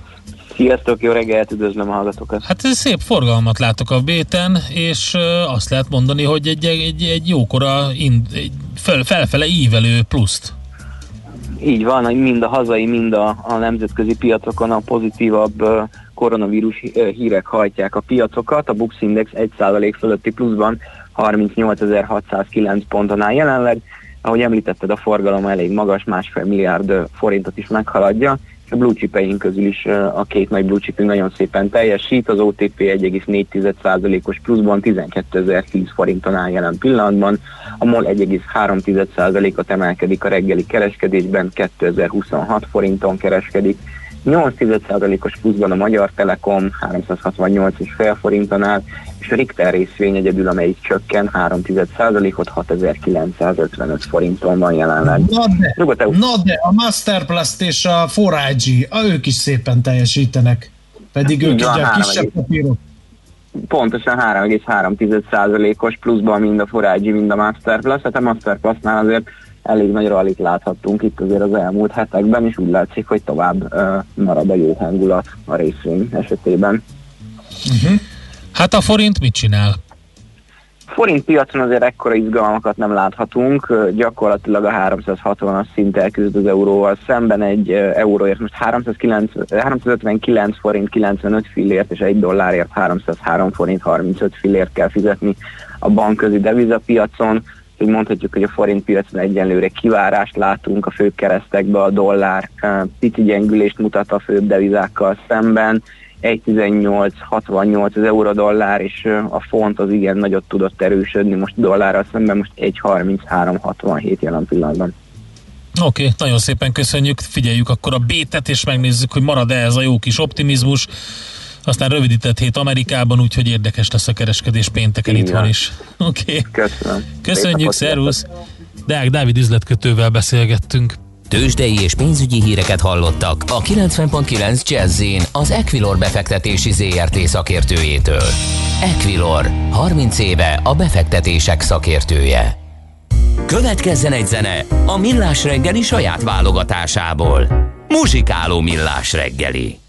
Sziasztok, jó reggelt, üdvözlöm a hallgatókat. Hát szép forgalmat látok a béten, és azt lehet mondani, hogy egy, egy, egy jókora ind, egy fel, felfele ívelő pluszt. Így van, mind a hazai, mind a, a nemzetközi piacokon a pozitívabb koronavírus hírek hajtják a piacokat. A Bux Index 1% fölötti pluszban 38.609 ponton áll jelenleg. Ahogy említetted, a forgalom elég magas, másfél milliárd forintot is meghaladja blue chipeink közül is a két nagy blue chipünk nagyon szépen teljesít, az OTP 1,4%-os pluszban 12.010 forinton áll jelen pillanatban, a MOL 1,3%-ot emelkedik a reggeli kereskedésben, 2026 forinton kereskedik, 8%-os pluszban a Magyar Telekom 368,5 forinton áll, és a Richter részvény egyedül, amelyik csökken 3%-ot 6955 forinton van jelenleg. Na de, na de a Masterplast és a 4IG, a ők is szépen teljesítenek, pedig ők ugye a kisebb papírok. Pontosan 3,3%-os pluszban mind a 4IG, mind a Masterplast, tehát a Masterplastnál azért elég nagy rallit láthattunk itt azért az elmúlt hetekben, és úgy látszik, hogy tovább uh, marad a jó hangulat a részvény esetében. Uh-huh. Hát a forint mit csinál? Forint piacon azért ekkora izgalmakat nem láthatunk, gyakorlatilag a 360-as szint elküzd az euróval szemben. Egy euróért most 309, 359 forint 95 fillért és egy dollárért 303 forint 35 fillért kell fizetni a bankközi devizapiacon. Hogy mondhatjuk, hogy a forint piacon egyenlőre kivárást látunk a főbb keresztekbe, a dollár pici gyengülést mutat a főbb devizákkal szemben, 1.18-68 az euró-dollár, és a font az igen nagyot tudott erősödni most dollárral szemben, most 1.33-67 jelen pillanatban. Oké, okay, nagyon szépen köszönjük, figyeljük akkor a bétet, és megnézzük, hogy marad-e ez a jó kis optimizmus. Aztán rövidített hét Amerikában, úgyhogy érdekes lesz a kereskedés pénteken Igen. itthon is. Oké. Okay. Köszönöm. Köszönjük, szervusz. Deák Dávid üzletkötővel beszélgettünk. Tőzsdei és pénzügyi híreket hallottak a 90.9 jazz az Equilor befektetési ZRT szakértőjétől. Equilor, 30 éve a befektetések szakértője. Következzen egy zene a Millás reggeli saját válogatásából. Muzsikáló Millás reggeli.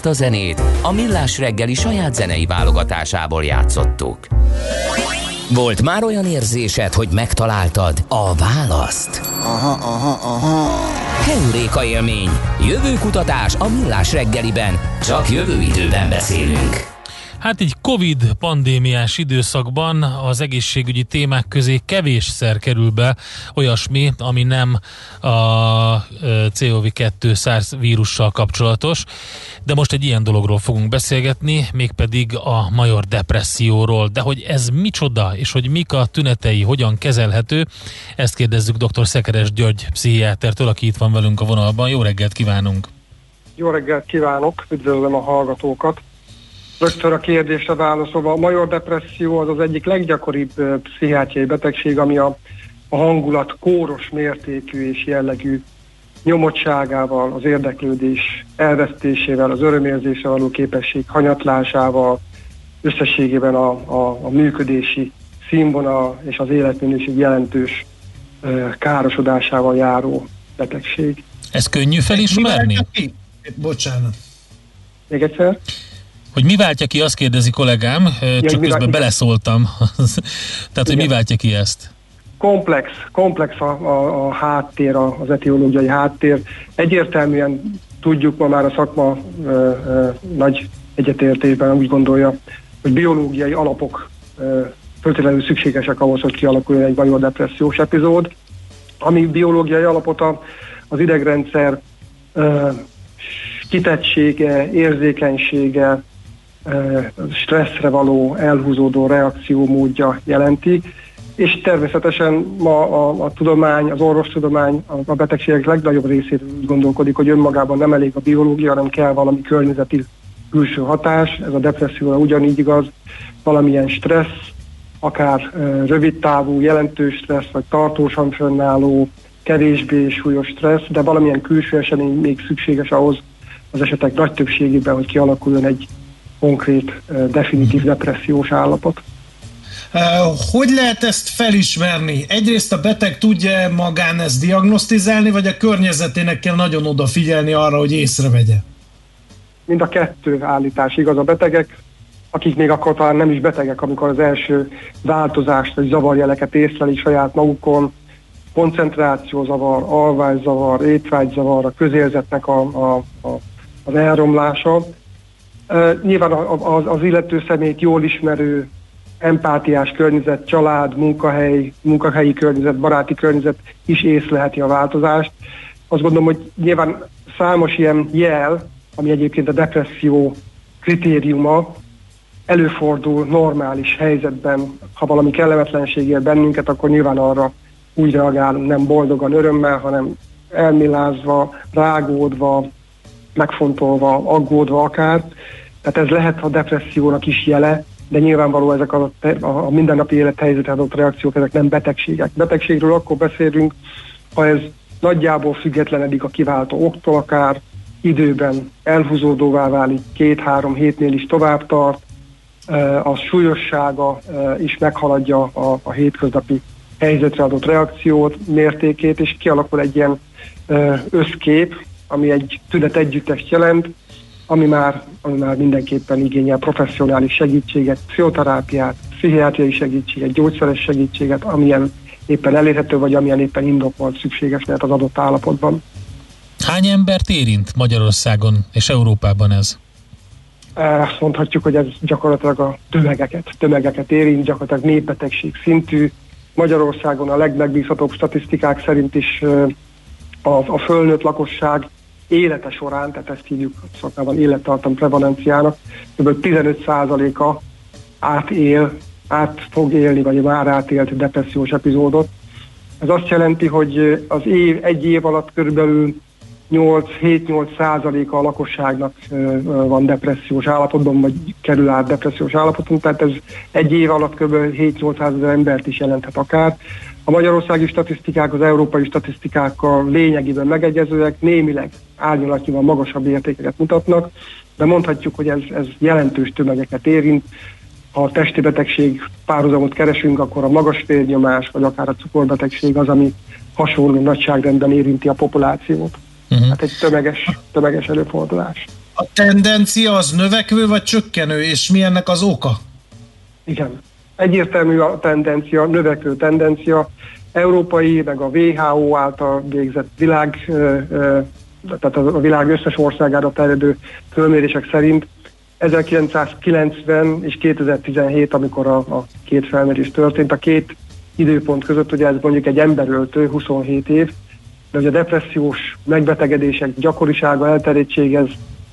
Ezt a zenét a Millás reggeli saját zenei válogatásából játszottuk. Volt már olyan érzésed, hogy megtaláltad a választ? Aha, aha, aha. Heuréka élmény. Jövő kutatás a Millás reggeliben. Csak jövő időben beszélünk. Hát így Covid pandémiás időszakban az egészségügyi témák közé kevésszer kerül be olyasmi, ami nem a COV2 SARS vírussal kapcsolatos, de most egy ilyen dologról fogunk beszélgetni, mégpedig a major depresszióról. De hogy ez micsoda, és hogy mik a tünetei, hogyan kezelhető, ezt kérdezzük dr. Szekeres György pszichiátertől, aki itt van velünk a vonalban. Jó reggelt kívánunk! Jó reggelt kívánok, üdvözlöm a hallgatókat! Rögtön a kérdésre válaszolva, a major depresszió az az egyik leggyakoribb pszichiátriai betegség, ami a, a hangulat kóros mértékű és jellegű nyomottságával, az érdeklődés elvesztésével, az örömérzésre való képesség hanyatlásával, összességében a, a, a működési színvonal és az életminőség jelentős e, károsodásával járó betegség. Ez könnyű felismerni? Bocsánat. Még egyszer? Hogy mi váltja ki, azt kérdezi kollégám, ja, csak közben beleszóltam. (laughs) Tehát, hogy mi váltja ki ezt? Komplex, komplex a, a, a háttér, az etiológiai háttér. Egyértelműen tudjuk ma már a szakma ö, ö, nagy egyetértésben úgy gondolja, hogy biológiai alapok föltétlenül szükségesek ahhoz, hogy kialakuljon egy major depressziós epizód. Ami biológiai alapot az idegrendszer ö, kitettsége, érzékenysége, stresszre való elhúzódó reakció módja jelenti, és természetesen ma a, a tudomány, az orvostudomány a, a betegségek legnagyobb részéről úgy gondolkodik, hogy önmagában nem elég a biológia, hanem kell valami környezeti külső hatás, ez a depresszióra ugyanígy igaz, valamilyen stressz, akár e, rövid távú, jelentős stressz, vagy tartósan fönnálló, kevésbé súlyos stressz, de valamilyen külső esemény még szükséges ahhoz az esetek nagy többségében, hogy kialakuljon egy konkrét, definitív depressziós állapot. Hogy lehet ezt felismerni? Egyrészt a beteg tudja magán ezt diagnosztizálni, vagy a környezetének kell nagyon odafigyelni arra, hogy észrevegye? Mind a kettő állítás igaz a betegek, akik még akkor talán nem is betegek, amikor az első változást vagy zavarjeleket észlelik saját magukon, koncentrációzavar, alvászavar, étvágyzavar, a közérzetnek a, a, a, az elromlása, nyilván az, az illető szemét jól ismerő empátiás környezet, család, munkahely, munkahelyi környezet, baráti környezet is észleheti a változást. Azt gondolom, hogy nyilván számos ilyen jel, ami egyébként a depresszió kritériuma, előfordul normális helyzetben, ha valami kellemetlenség ér bennünket, akkor nyilván arra úgy reagálunk, nem boldogan, örömmel, hanem elmilázva, rágódva, megfontolva, aggódva akár. Tehát ez lehet a depressziónak is jele, de nyilvánvaló ezek a, a mindennapi élethelyzetre adott reakciók, ezek nem betegségek. Betegségről akkor beszélünk, ha ez nagyjából függetlenedik a kiváltó októl akár, időben elhúzódóvá válik, két-három hétnél is tovább tart, a súlyossága is meghaladja a, a hétköznapi helyzetre adott reakciót, mértékét, és kialakul egy ilyen összkép, ami egy tünet együttest jelent, ami már, ami már mindenképpen igényel professzionális segítséget, pszichoterápiát, pszichiátriai segítséget, gyógyszeres segítséget, amilyen éppen elérhető, vagy amilyen éppen indokolt szükséges lehet az adott állapotban. Hány embert érint Magyarországon és Európában ez? Azt mondhatjuk, hogy ez gyakorlatilag a tömegeket, tömegeket érint, gyakorlatilag népbetegség szintű. Magyarországon a legmegbízhatóbb statisztikák szerint is a, a fölnőtt lakosság élete során, tehát ezt hívjuk szakmában élettartam prevalenciának, kb. 15%-a átél, át fog élni, vagy már átélt depressziós epizódot. Ez azt jelenti, hogy az év, egy év alatt körülbelül 8-7-8 százaléka a lakosságnak van depressziós állapotban, vagy kerül át depressziós állapoton, tehát ez egy év alatt kb. 7-8 ezer embert is jelenthet akár. A magyarországi statisztikák az európai statisztikákkal lényegében megegyezőek, némileg árnyalatnyival magasabb értékeket mutatnak, de mondhatjuk, hogy ez, ez jelentős tömegeket érint. Ha a testi betegség párhuzamot keresünk, akkor a magas vérnyomás, vagy akár a cukorbetegség az, ami hasonló nagyságrendben érinti a populációt. Uh-huh. Hát egy tömeges, tömeges előfordulás. A tendencia az növekvő vagy csökkenő, és mi ennek az oka? Igen. Egyértelmű a tendencia, növekvő tendencia. Európai, meg a WHO által végzett világ, tehát a világ összes országára terjedő fölmérések szerint 1990 és 2017, amikor a, a két felmérés történt, a két időpont között, ugye ez mondjuk egy emberöltő, 27 év, de ugye a depressziós megbetegedések gyakorisága, elterjedtség ez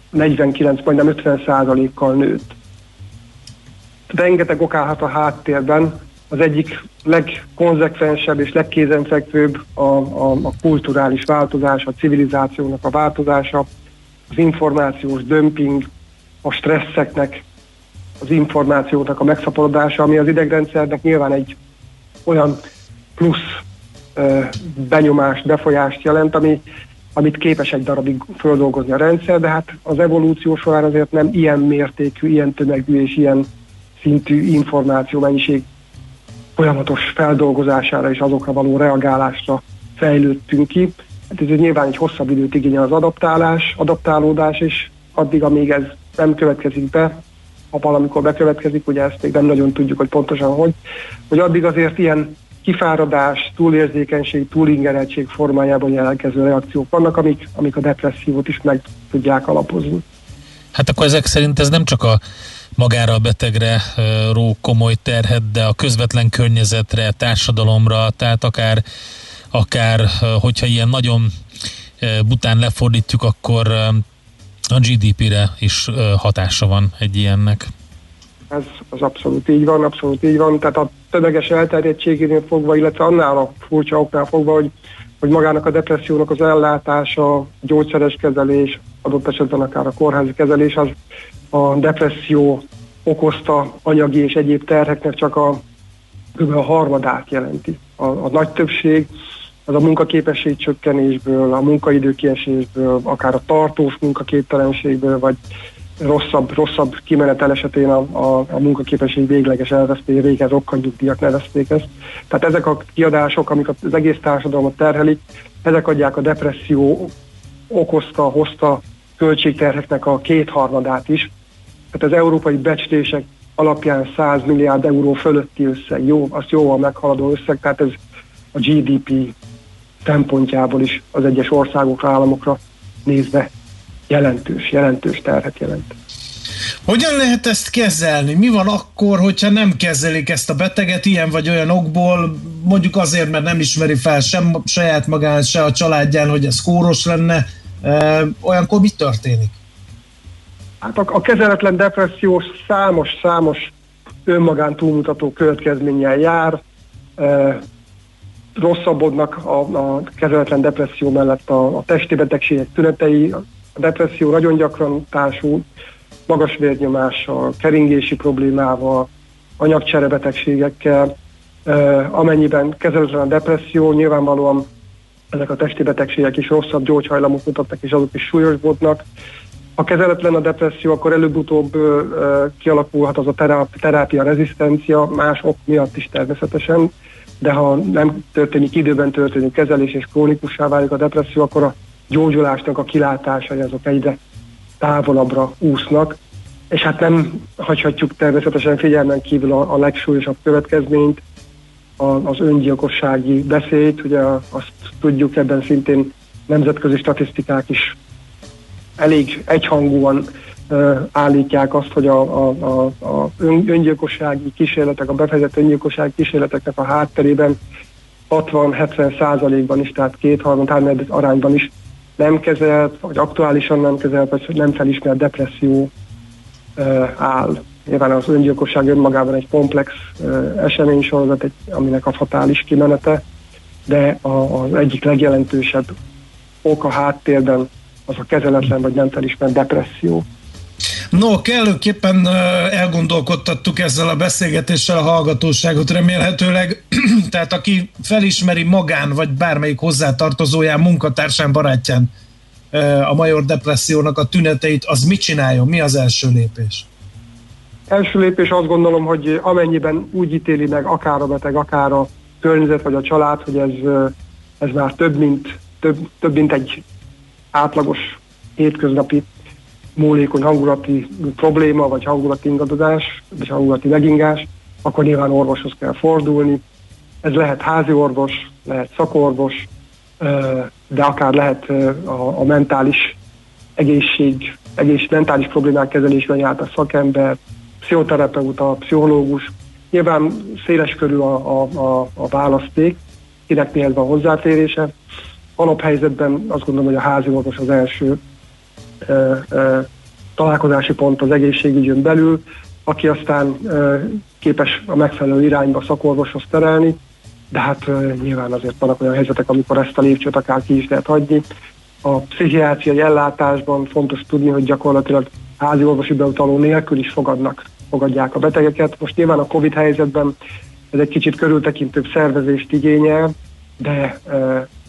49, majdnem 50 százalékkal nőtt. Rengeteg ok állhat a háttérben. Az egyik legkonzekvensebb és legkézenfekvőbb a, a, a kulturális változás, a civilizációnak a változása, az információs dömping, a stresszeknek, az információknak a megszaporodása, ami az idegrendszernek nyilván egy olyan plusz benyomást, befolyást jelent, ami, amit képes egy darabig földolgozni a rendszer, de hát az evolúció során azért nem ilyen mértékű, ilyen tömegű és ilyen szintű információ mennyiség folyamatos feldolgozására és azokra való reagálásra fejlődtünk ki. Hát ez nyilván egy hosszabb időt igényel az adaptálás, adaptálódás, és addig, amíg ez nem következik be, ha valamikor bekövetkezik, ugye ezt még nem nagyon tudjuk, hogy pontosan hogy, hogy addig azért ilyen kifáradás, túlérzékenység, túlingereltség formájában jelentkező reakciók vannak, amik, amik a depresszívot is meg tudják alapozni. Hát akkor ezek szerint ez nem csak a magára a betegre ró komoly terhet, de a közvetlen környezetre, társadalomra, tehát akár, akár hogyha ilyen nagyon bután lefordítjuk, akkor a GDP-re is hatása van egy ilyennek. Ez az abszolút így van, abszolút így van. Tehát a tömeges elterjedtségénél fogva, illetve annál a furcsa oknál fogva, hogy, hogy magának a depressziónak az ellátása, gyógyszeres kezelés, adott esetben akár a kórházi kezelés, az a depresszió okozta anyagi és egyéb terheknek csak a kb. a harmadát jelenti. A, a nagy többség az a munkaképesség csökkenésből, a munkaidő kiesésből, akár a tartós munkaképtelenségből, vagy rosszabb, rosszabb kimenetel esetén a, a, a munkaképesség végleges elvesztéséhez okkanyugdíjak nevezték ezt. Tehát ezek a kiadások, amik az egész társadalmat terhelik, ezek adják a depresszió okozta, hozta költségterheknek a kétharmadát is. Tehát az európai becslések alapján 100 milliárd euró fölötti összeg, jó, azt jóval meghaladó összeg, tehát ez a GDP szempontjából is az egyes országokra, államokra nézve jelentős, jelentős terhet jelent. Hogyan lehet ezt kezelni? Mi van akkor, hogyha nem kezelik ezt a beteget ilyen vagy olyan okból, mondjuk azért, mert nem ismeri fel sem saját magán, se a családján, hogy ez kóros lenne, olyankor mi történik? Hát a, a kezeletlen depressziós számos-számos önmagán túlmutató következménnyel jár, e, rosszabbodnak a, a kezeletlen depresszió mellett a, a testi betegségek tünetei, a depresszió nagyon gyakran társul magas vérnyomással, keringési problémával, anyagcserebetegségekkel, amennyiben kezeletlen a depresszió, nyilvánvalóan ezek a testi betegségek is rosszabb gyógyhajlamot mutatnak, és azok is súlyosbodnak. Ha kezeletlen a depresszió, akkor előbb-utóbb kialakulhat az a terápia, terápia rezisztencia, más ok miatt is természetesen, de ha nem történik időben történő kezelés és krónikussá válik a depresszió, akkor a gyógyulásnak a kilátásai azok egyre távolabbra úsznak, és hát nem hagyhatjuk természetesen figyelmen kívül a, a legsúlyosabb következményt, az öngyilkossági beszéd, ugye azt tudjuk ebben szintén nemzetközi statisztikák is elég egyhangúan állítják azt, hogy a, a, a, a ön, öngyilkossági kísérletek, a befejezett öngyilkossági kísérleteknek a hátterében 60-70 százalékban is, tehát két-harmad arányban is nem kezelt, vagy aktuálisan nem kezelt, vagy nem felismert depresszió áll. Nyilván az öngyilkosság önmagában egy komplex eseménysorozat, egy, aminek a fatális kimenete, de az egyik legjelentősebb ok a háttérben az a kezeletlen vagy nem felismert depresszió. No, kellőképpen elgondolkodtattuk ezzel a beszélgetéssel a hallgatóságot remélhetőleg, (clears throat) tehát aki felismeri magán, vagy bármelyik hozzátartozóján, munkatársán, barátján a major depressziónak a tüneteit, az mit csináljon? Mi az első lépés? Első lépés azt gondolom, hogy amennyiben úgy ítéli meg akár a beteg, akár a környezet vagy a család, hogy ez, ez már több mint, több, több mint egy átlagos hétköznapi múlékony hangulati probléma, vagy hangulati ingadozás, vagy hangulati megingás, akkor nyilván orvoshoz kell fordulni. Ez lehet házi orvos, lehet szakorvos, de akár lehet a, a mentális egészség, egész mentális problémák kezelésben járt a szakember, pszichoterapeuta, pszichológus. Nyilván széles körül a, a, a, a választék, kinek mihez van hozzáférése. Alaphelyzetben azt gondolom, hogy a házi orvos az első ö, ö, találkozási pont az egészségügyön belül, aki aztán ö, képes a megfelelő irányba szakorvoshoz terelni, de hát ö, nyilván azért vannak olyan helyzetek, amikor ezt a lépcsőt akár ki is lehet hagyni. A pszichiátriai ellátásban fontos tudni, hogy gyakorlatilag házi orvosi beutaló nélkül is fogadnak, fogadják a betegeket. Most nyilván a Covid helyzetben ez egy kicsit körültekintőbb szervezést igényel, de e,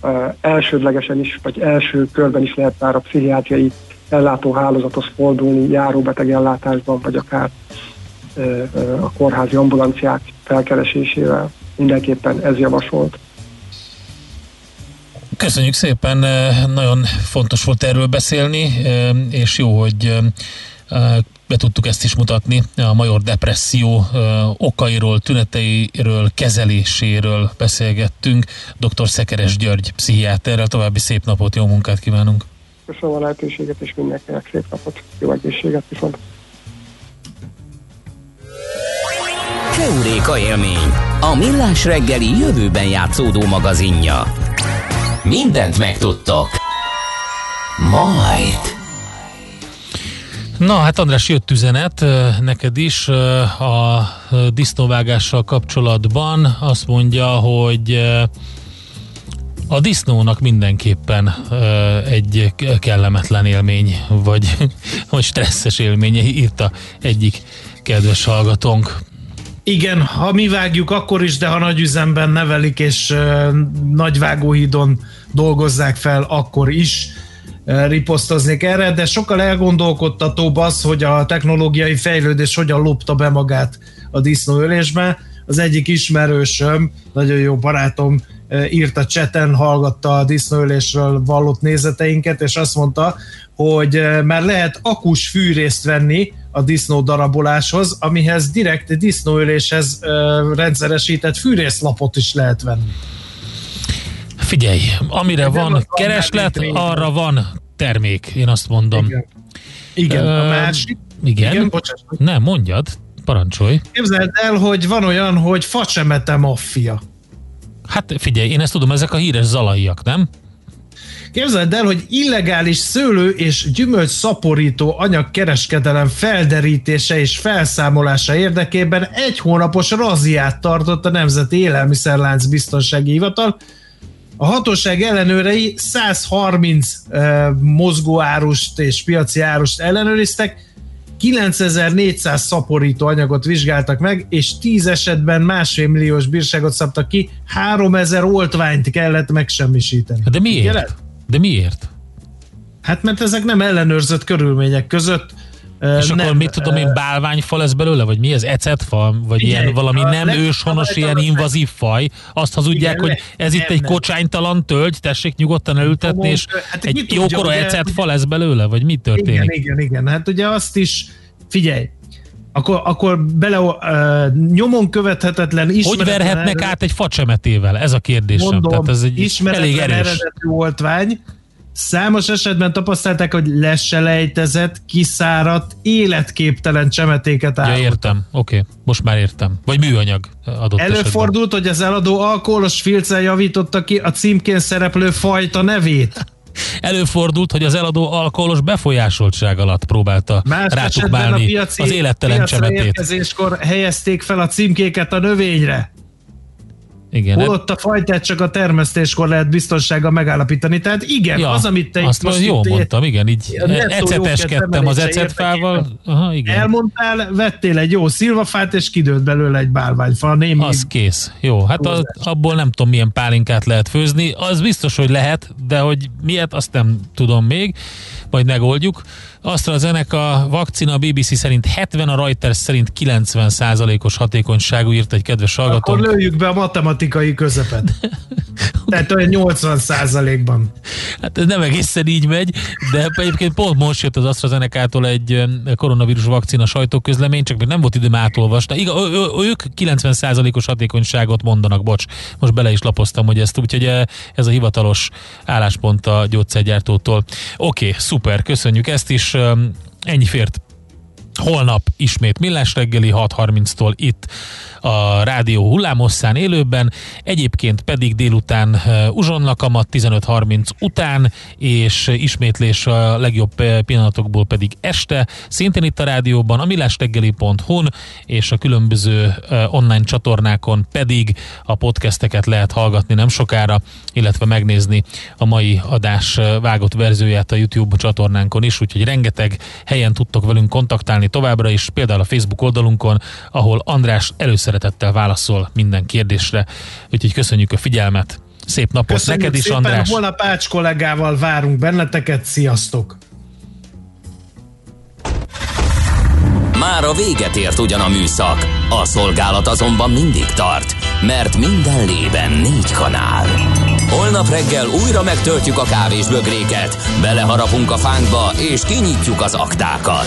e, elsődlegesen is, vagy első körben is lehet már a pszichiátriai ellátóhálózathoz fordulni járóbeteg ellátásban, vagy akár e, e, a kórházi ambulanciák felkeresésével. Mindenképpen ez javasolt. Köszönjük szépen, nagyon fontos volt erről beszélni, és jó, hogy be tudtuk ezt is mutatni, a major depresszió okairól, tüneteiről, kezeléséről beszélgettünk. Dr. Szekeres György pszichiáterrel további szép napot, jó munkát kívánunk! Köszönöm a lehetőséget, és mindenkinek szép napot, jó egészséget viszont! Keuréka élmény, a millás reggeli jövőben játszódó magazinja. Mindent megtudtok. Majd. Na, hát András, jött üzenet neked is a disznóvágással kapcsolatban. Azt mondja, hogy a disznónak mindenképpen egy kellemetlen élmény, vagy, (laughs) vagy stresszes élménye, írta egyik kedves hallgatónk. Igen, ha mi vágjuk, akkor is, de ha nagy üzemben nevelik, és nagy vágóhídon dolgozzák fel, akkor is riposztoznék erre, de sokkal elgondolkodtatóbb az, hogy a technológiai fejlődés hogyan lopta be magát a disznóölésbe. Az egyik ismerősöm, nagyon jó barátom, uh, írt a cseten, hallgatta a disznóölésről vallott nézeteinket, és azt mondta, hogy már lehet akus fűrészt venni a disznó daraboláshoz, amihez direkt disznóöléshez rendszeresített fűrészlapot is lehet venni. Figyelj, amire De van kereslet, arra van termék, én azt mondom. Igen, igen uh, a másik. Igen, igen nem, mondjad, parancsolj. Képzeld el, hogy van olyan, hogy facsemete maffia. Hát figyelj, én ezt tudom, ezek a híres zalaiak, nem? Képzeld el, hogy illegális szőlő és gyümölcs szaporító anyagkereskedelem felderítése és felszámolása érdekében egy hónapos raziát tartott a Nemzeti Élelmiszerlánc Biztonsági Hivatal. A hatóság ellenőrei 130 uh, mozgóárust és piaci árust ellenőriztek, 9400 szaporító anyagot vizsgáltak meg, és 10 esetben másfél milliós bírságot szabtak ki, 3000 oltványt kellett megsemmisíteni. De miért? Figyeled? De miért? Hát mert ezek nem ellenőrzött körülmények között és nem, akkor mit tudom én, bálványfa lesz belőle, vagy mi ez, ecetfa, vagy igen, ilyen valami nem őshonos, ilyen invazív faj, azt hazudják, igen, hogy ez nem, itt egy nem. kocsánytalan tölgy, tessék nyugodtan elültetni, és hát egy jókora ecetfa lesz belőle, vagy mi történik? Igen, igen, igen, hát ugye azt is, figyelj, akkor, akkor bele uh, nyomon követhetetlen Hogy verhetnek át egy facsemetével? Ez a kérdésem. Mondom, Tehát ez egy elég erős. eredetű oltvány, Számos esetben tapasztalták, hogy leselejtezett, kiszáradt, életképtelen csemetéket állott. Ja, értem. Oké, okay. most már értem. Vagy műanyag adott Előfordult, esetben. hogy az eladó alkoholos filccel javította ki a címkén szereplő fajta nevét. (laughs) Előfordult, hogy az eladó alkoholos befolyásoltság alatt próbálta Más rátukmálni piaci, az élettelen csemetét. helyezték fel a címkéket a növényre. Igen, Holott a fajtát csak a termesztéskor lehet biztonsággal megállapítani. Tehát igen, ja, az, amit te azt most jól mondtam, igen, így eceteskedtem az ecetfával. Aha, igen. Elmondtál, vettél egy jó szilvafát, és kidőlt belőle egy bálványfa. Némi... Az kész. Jó, hát a, abból nem tudom, milyen pálinkát lehet főzni. Az biztos, hogy lehet, de hogy miért, azt nem tudom még. Majd megoldjuk. AstraZeneca vakcina a BBC szerint 70, a Reuters szerint 90 os hatékonyságú írt egy kedves hallgató. Akkor lőjük be a matematikai közepet. (laughs) Tehát olyan 80 százalékban. Hát ez nem egészen így megy, de egyébként pont most jött az AstraZeneca-tól egy koronavírus vakcina sajtóközlemény, csak még nem volt időm átolvasni. Igen, ők 90 százalékos hatékonyságot mondanak, bocs. Most bele is lapoztam, hogy ezt, úgyhogy ez a hivatalos álláspont a gyógyszergyártótól. Oké, okay, szuper, köszönjük ezt is. Ennyi fért holnap ismét Millás reggeli 6.30-tól itt a rádió hullámosszán élőben, egyébként pedig délután uzsonnakamat 15.30 után, és ismétlés a legjobb pillanatokból pedig este, szintén itt a rádióban, a millásreggeli.hu-n, és a különböző online csatornákon pedig a podcasteket lehet hallgatni nem sokára, illetve megnézni a mai adás vágott verzióját a YouTube csatornánkon is, úgyhogy rengeteg helyen tudtok velünk kontaktálni továbbra is, például a Facebook oldalunkon, ahol András először szeretettel válaszol minden kérdésre. Úgyhogy köszönjük a figyelmet. Szép napot köszönjük neked is, szépen. András. Holnap Ács kollégával várunk benneteket. Sziasztok! Már a véget ért ugyan a műszak, a szolgálat azonban mindig tart, mert minden lében négy kanál. Holnap reggel újra megtöltjük a kávés bögréket, beleharapunk a fánkba és kinyitjuk az aktákat.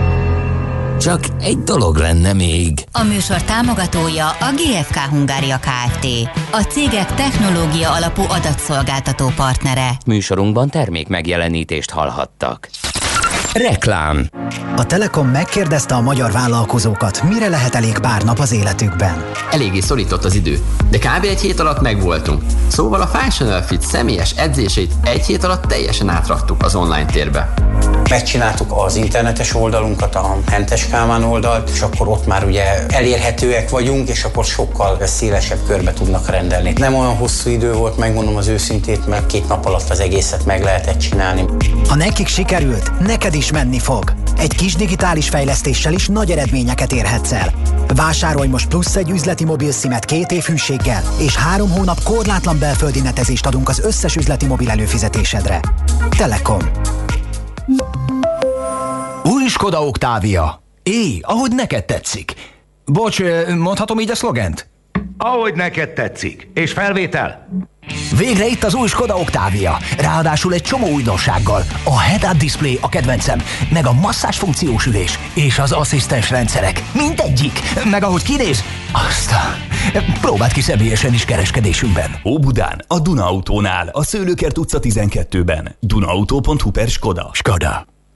Csak egy dolog lenne még. A műsor támogatója a GFK Hungária Kft. A cégek technológia alapú adatszolgáltató partnere. Műsorunkban termék megjelenítést hallhattak. Reklám A Telekom megkérdezte a magyar vállalkozókat, mire lehet elég pár nap az életükben. Eléggé szorított az idő, de kb. egy hét alatt megvoltunk. Szóval a Fashion Fit személyes edzését egy hét alatt teljesen átraktuk az online térbe. Megcsináltuk az internetes oldalunkat, a Hentes Kálmán oldalt, és akkor ott már ugye elérhetőek vagyunk, és akkor sokkal szélesebb körbe tudnak rendelni. Nem olyan hosszú idő volt, megmondom az őszintét, mert két nap alatt az egészet meg lehetett csinálni. Ha nekik sikerült, neked is menni fog. Egy kis digitális fejlesztéssel is nagy eredményeket érhetsz el. Vásárolj most plusz egy üzleti mobil szimet két év hűséggel, és három hónap korlátlan belföldi netezést adunk az összes üzleti mobil előfizetésedre. Telekom. Új Skoda Octavia. É, ahogy neked tetszik. Bocs, mondhatom így a szlogent? Ahogy neked tetszik. És felvétel? Végre itt az új Skoda Octavia. Ráadásul egy csomó újdonsággal. A head-up display a kedvencem, meg a masszás funkciós ülés, és az asszisztens rendszerek. Mindegyik. Meg ahogy kinéz, azt a... Próbált ki személyesen is kereskedésünkben. Óbudán, a Duna Autónál, a Szőlőkert utca 12-ben. Dunaauto.hu per Skoda. Skoda.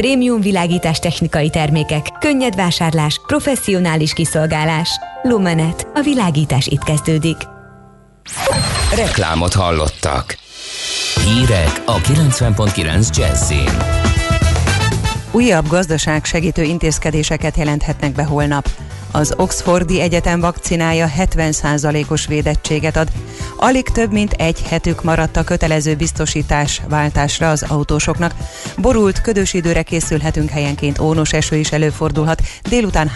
Prémium világítás technikai termékek, könnyed vásárlás, professzionális kiszolgálás. Lumenet. A világítás itt kezdődik. Reklámot hallottak. Hírek a 90.9 Jazzin. Újabb gazdaság segítő intézkedéseket jelenthetnek be holnap. Az Oxfordi Egyetem vakcinája 70%-os védettséget ad. Alig több mint egy hetük maradt a kötelező biztosítás váltásra az autósoknak. Borult, ködös időre készülhetünk helyenként ónos eső is előfordulhat. Délután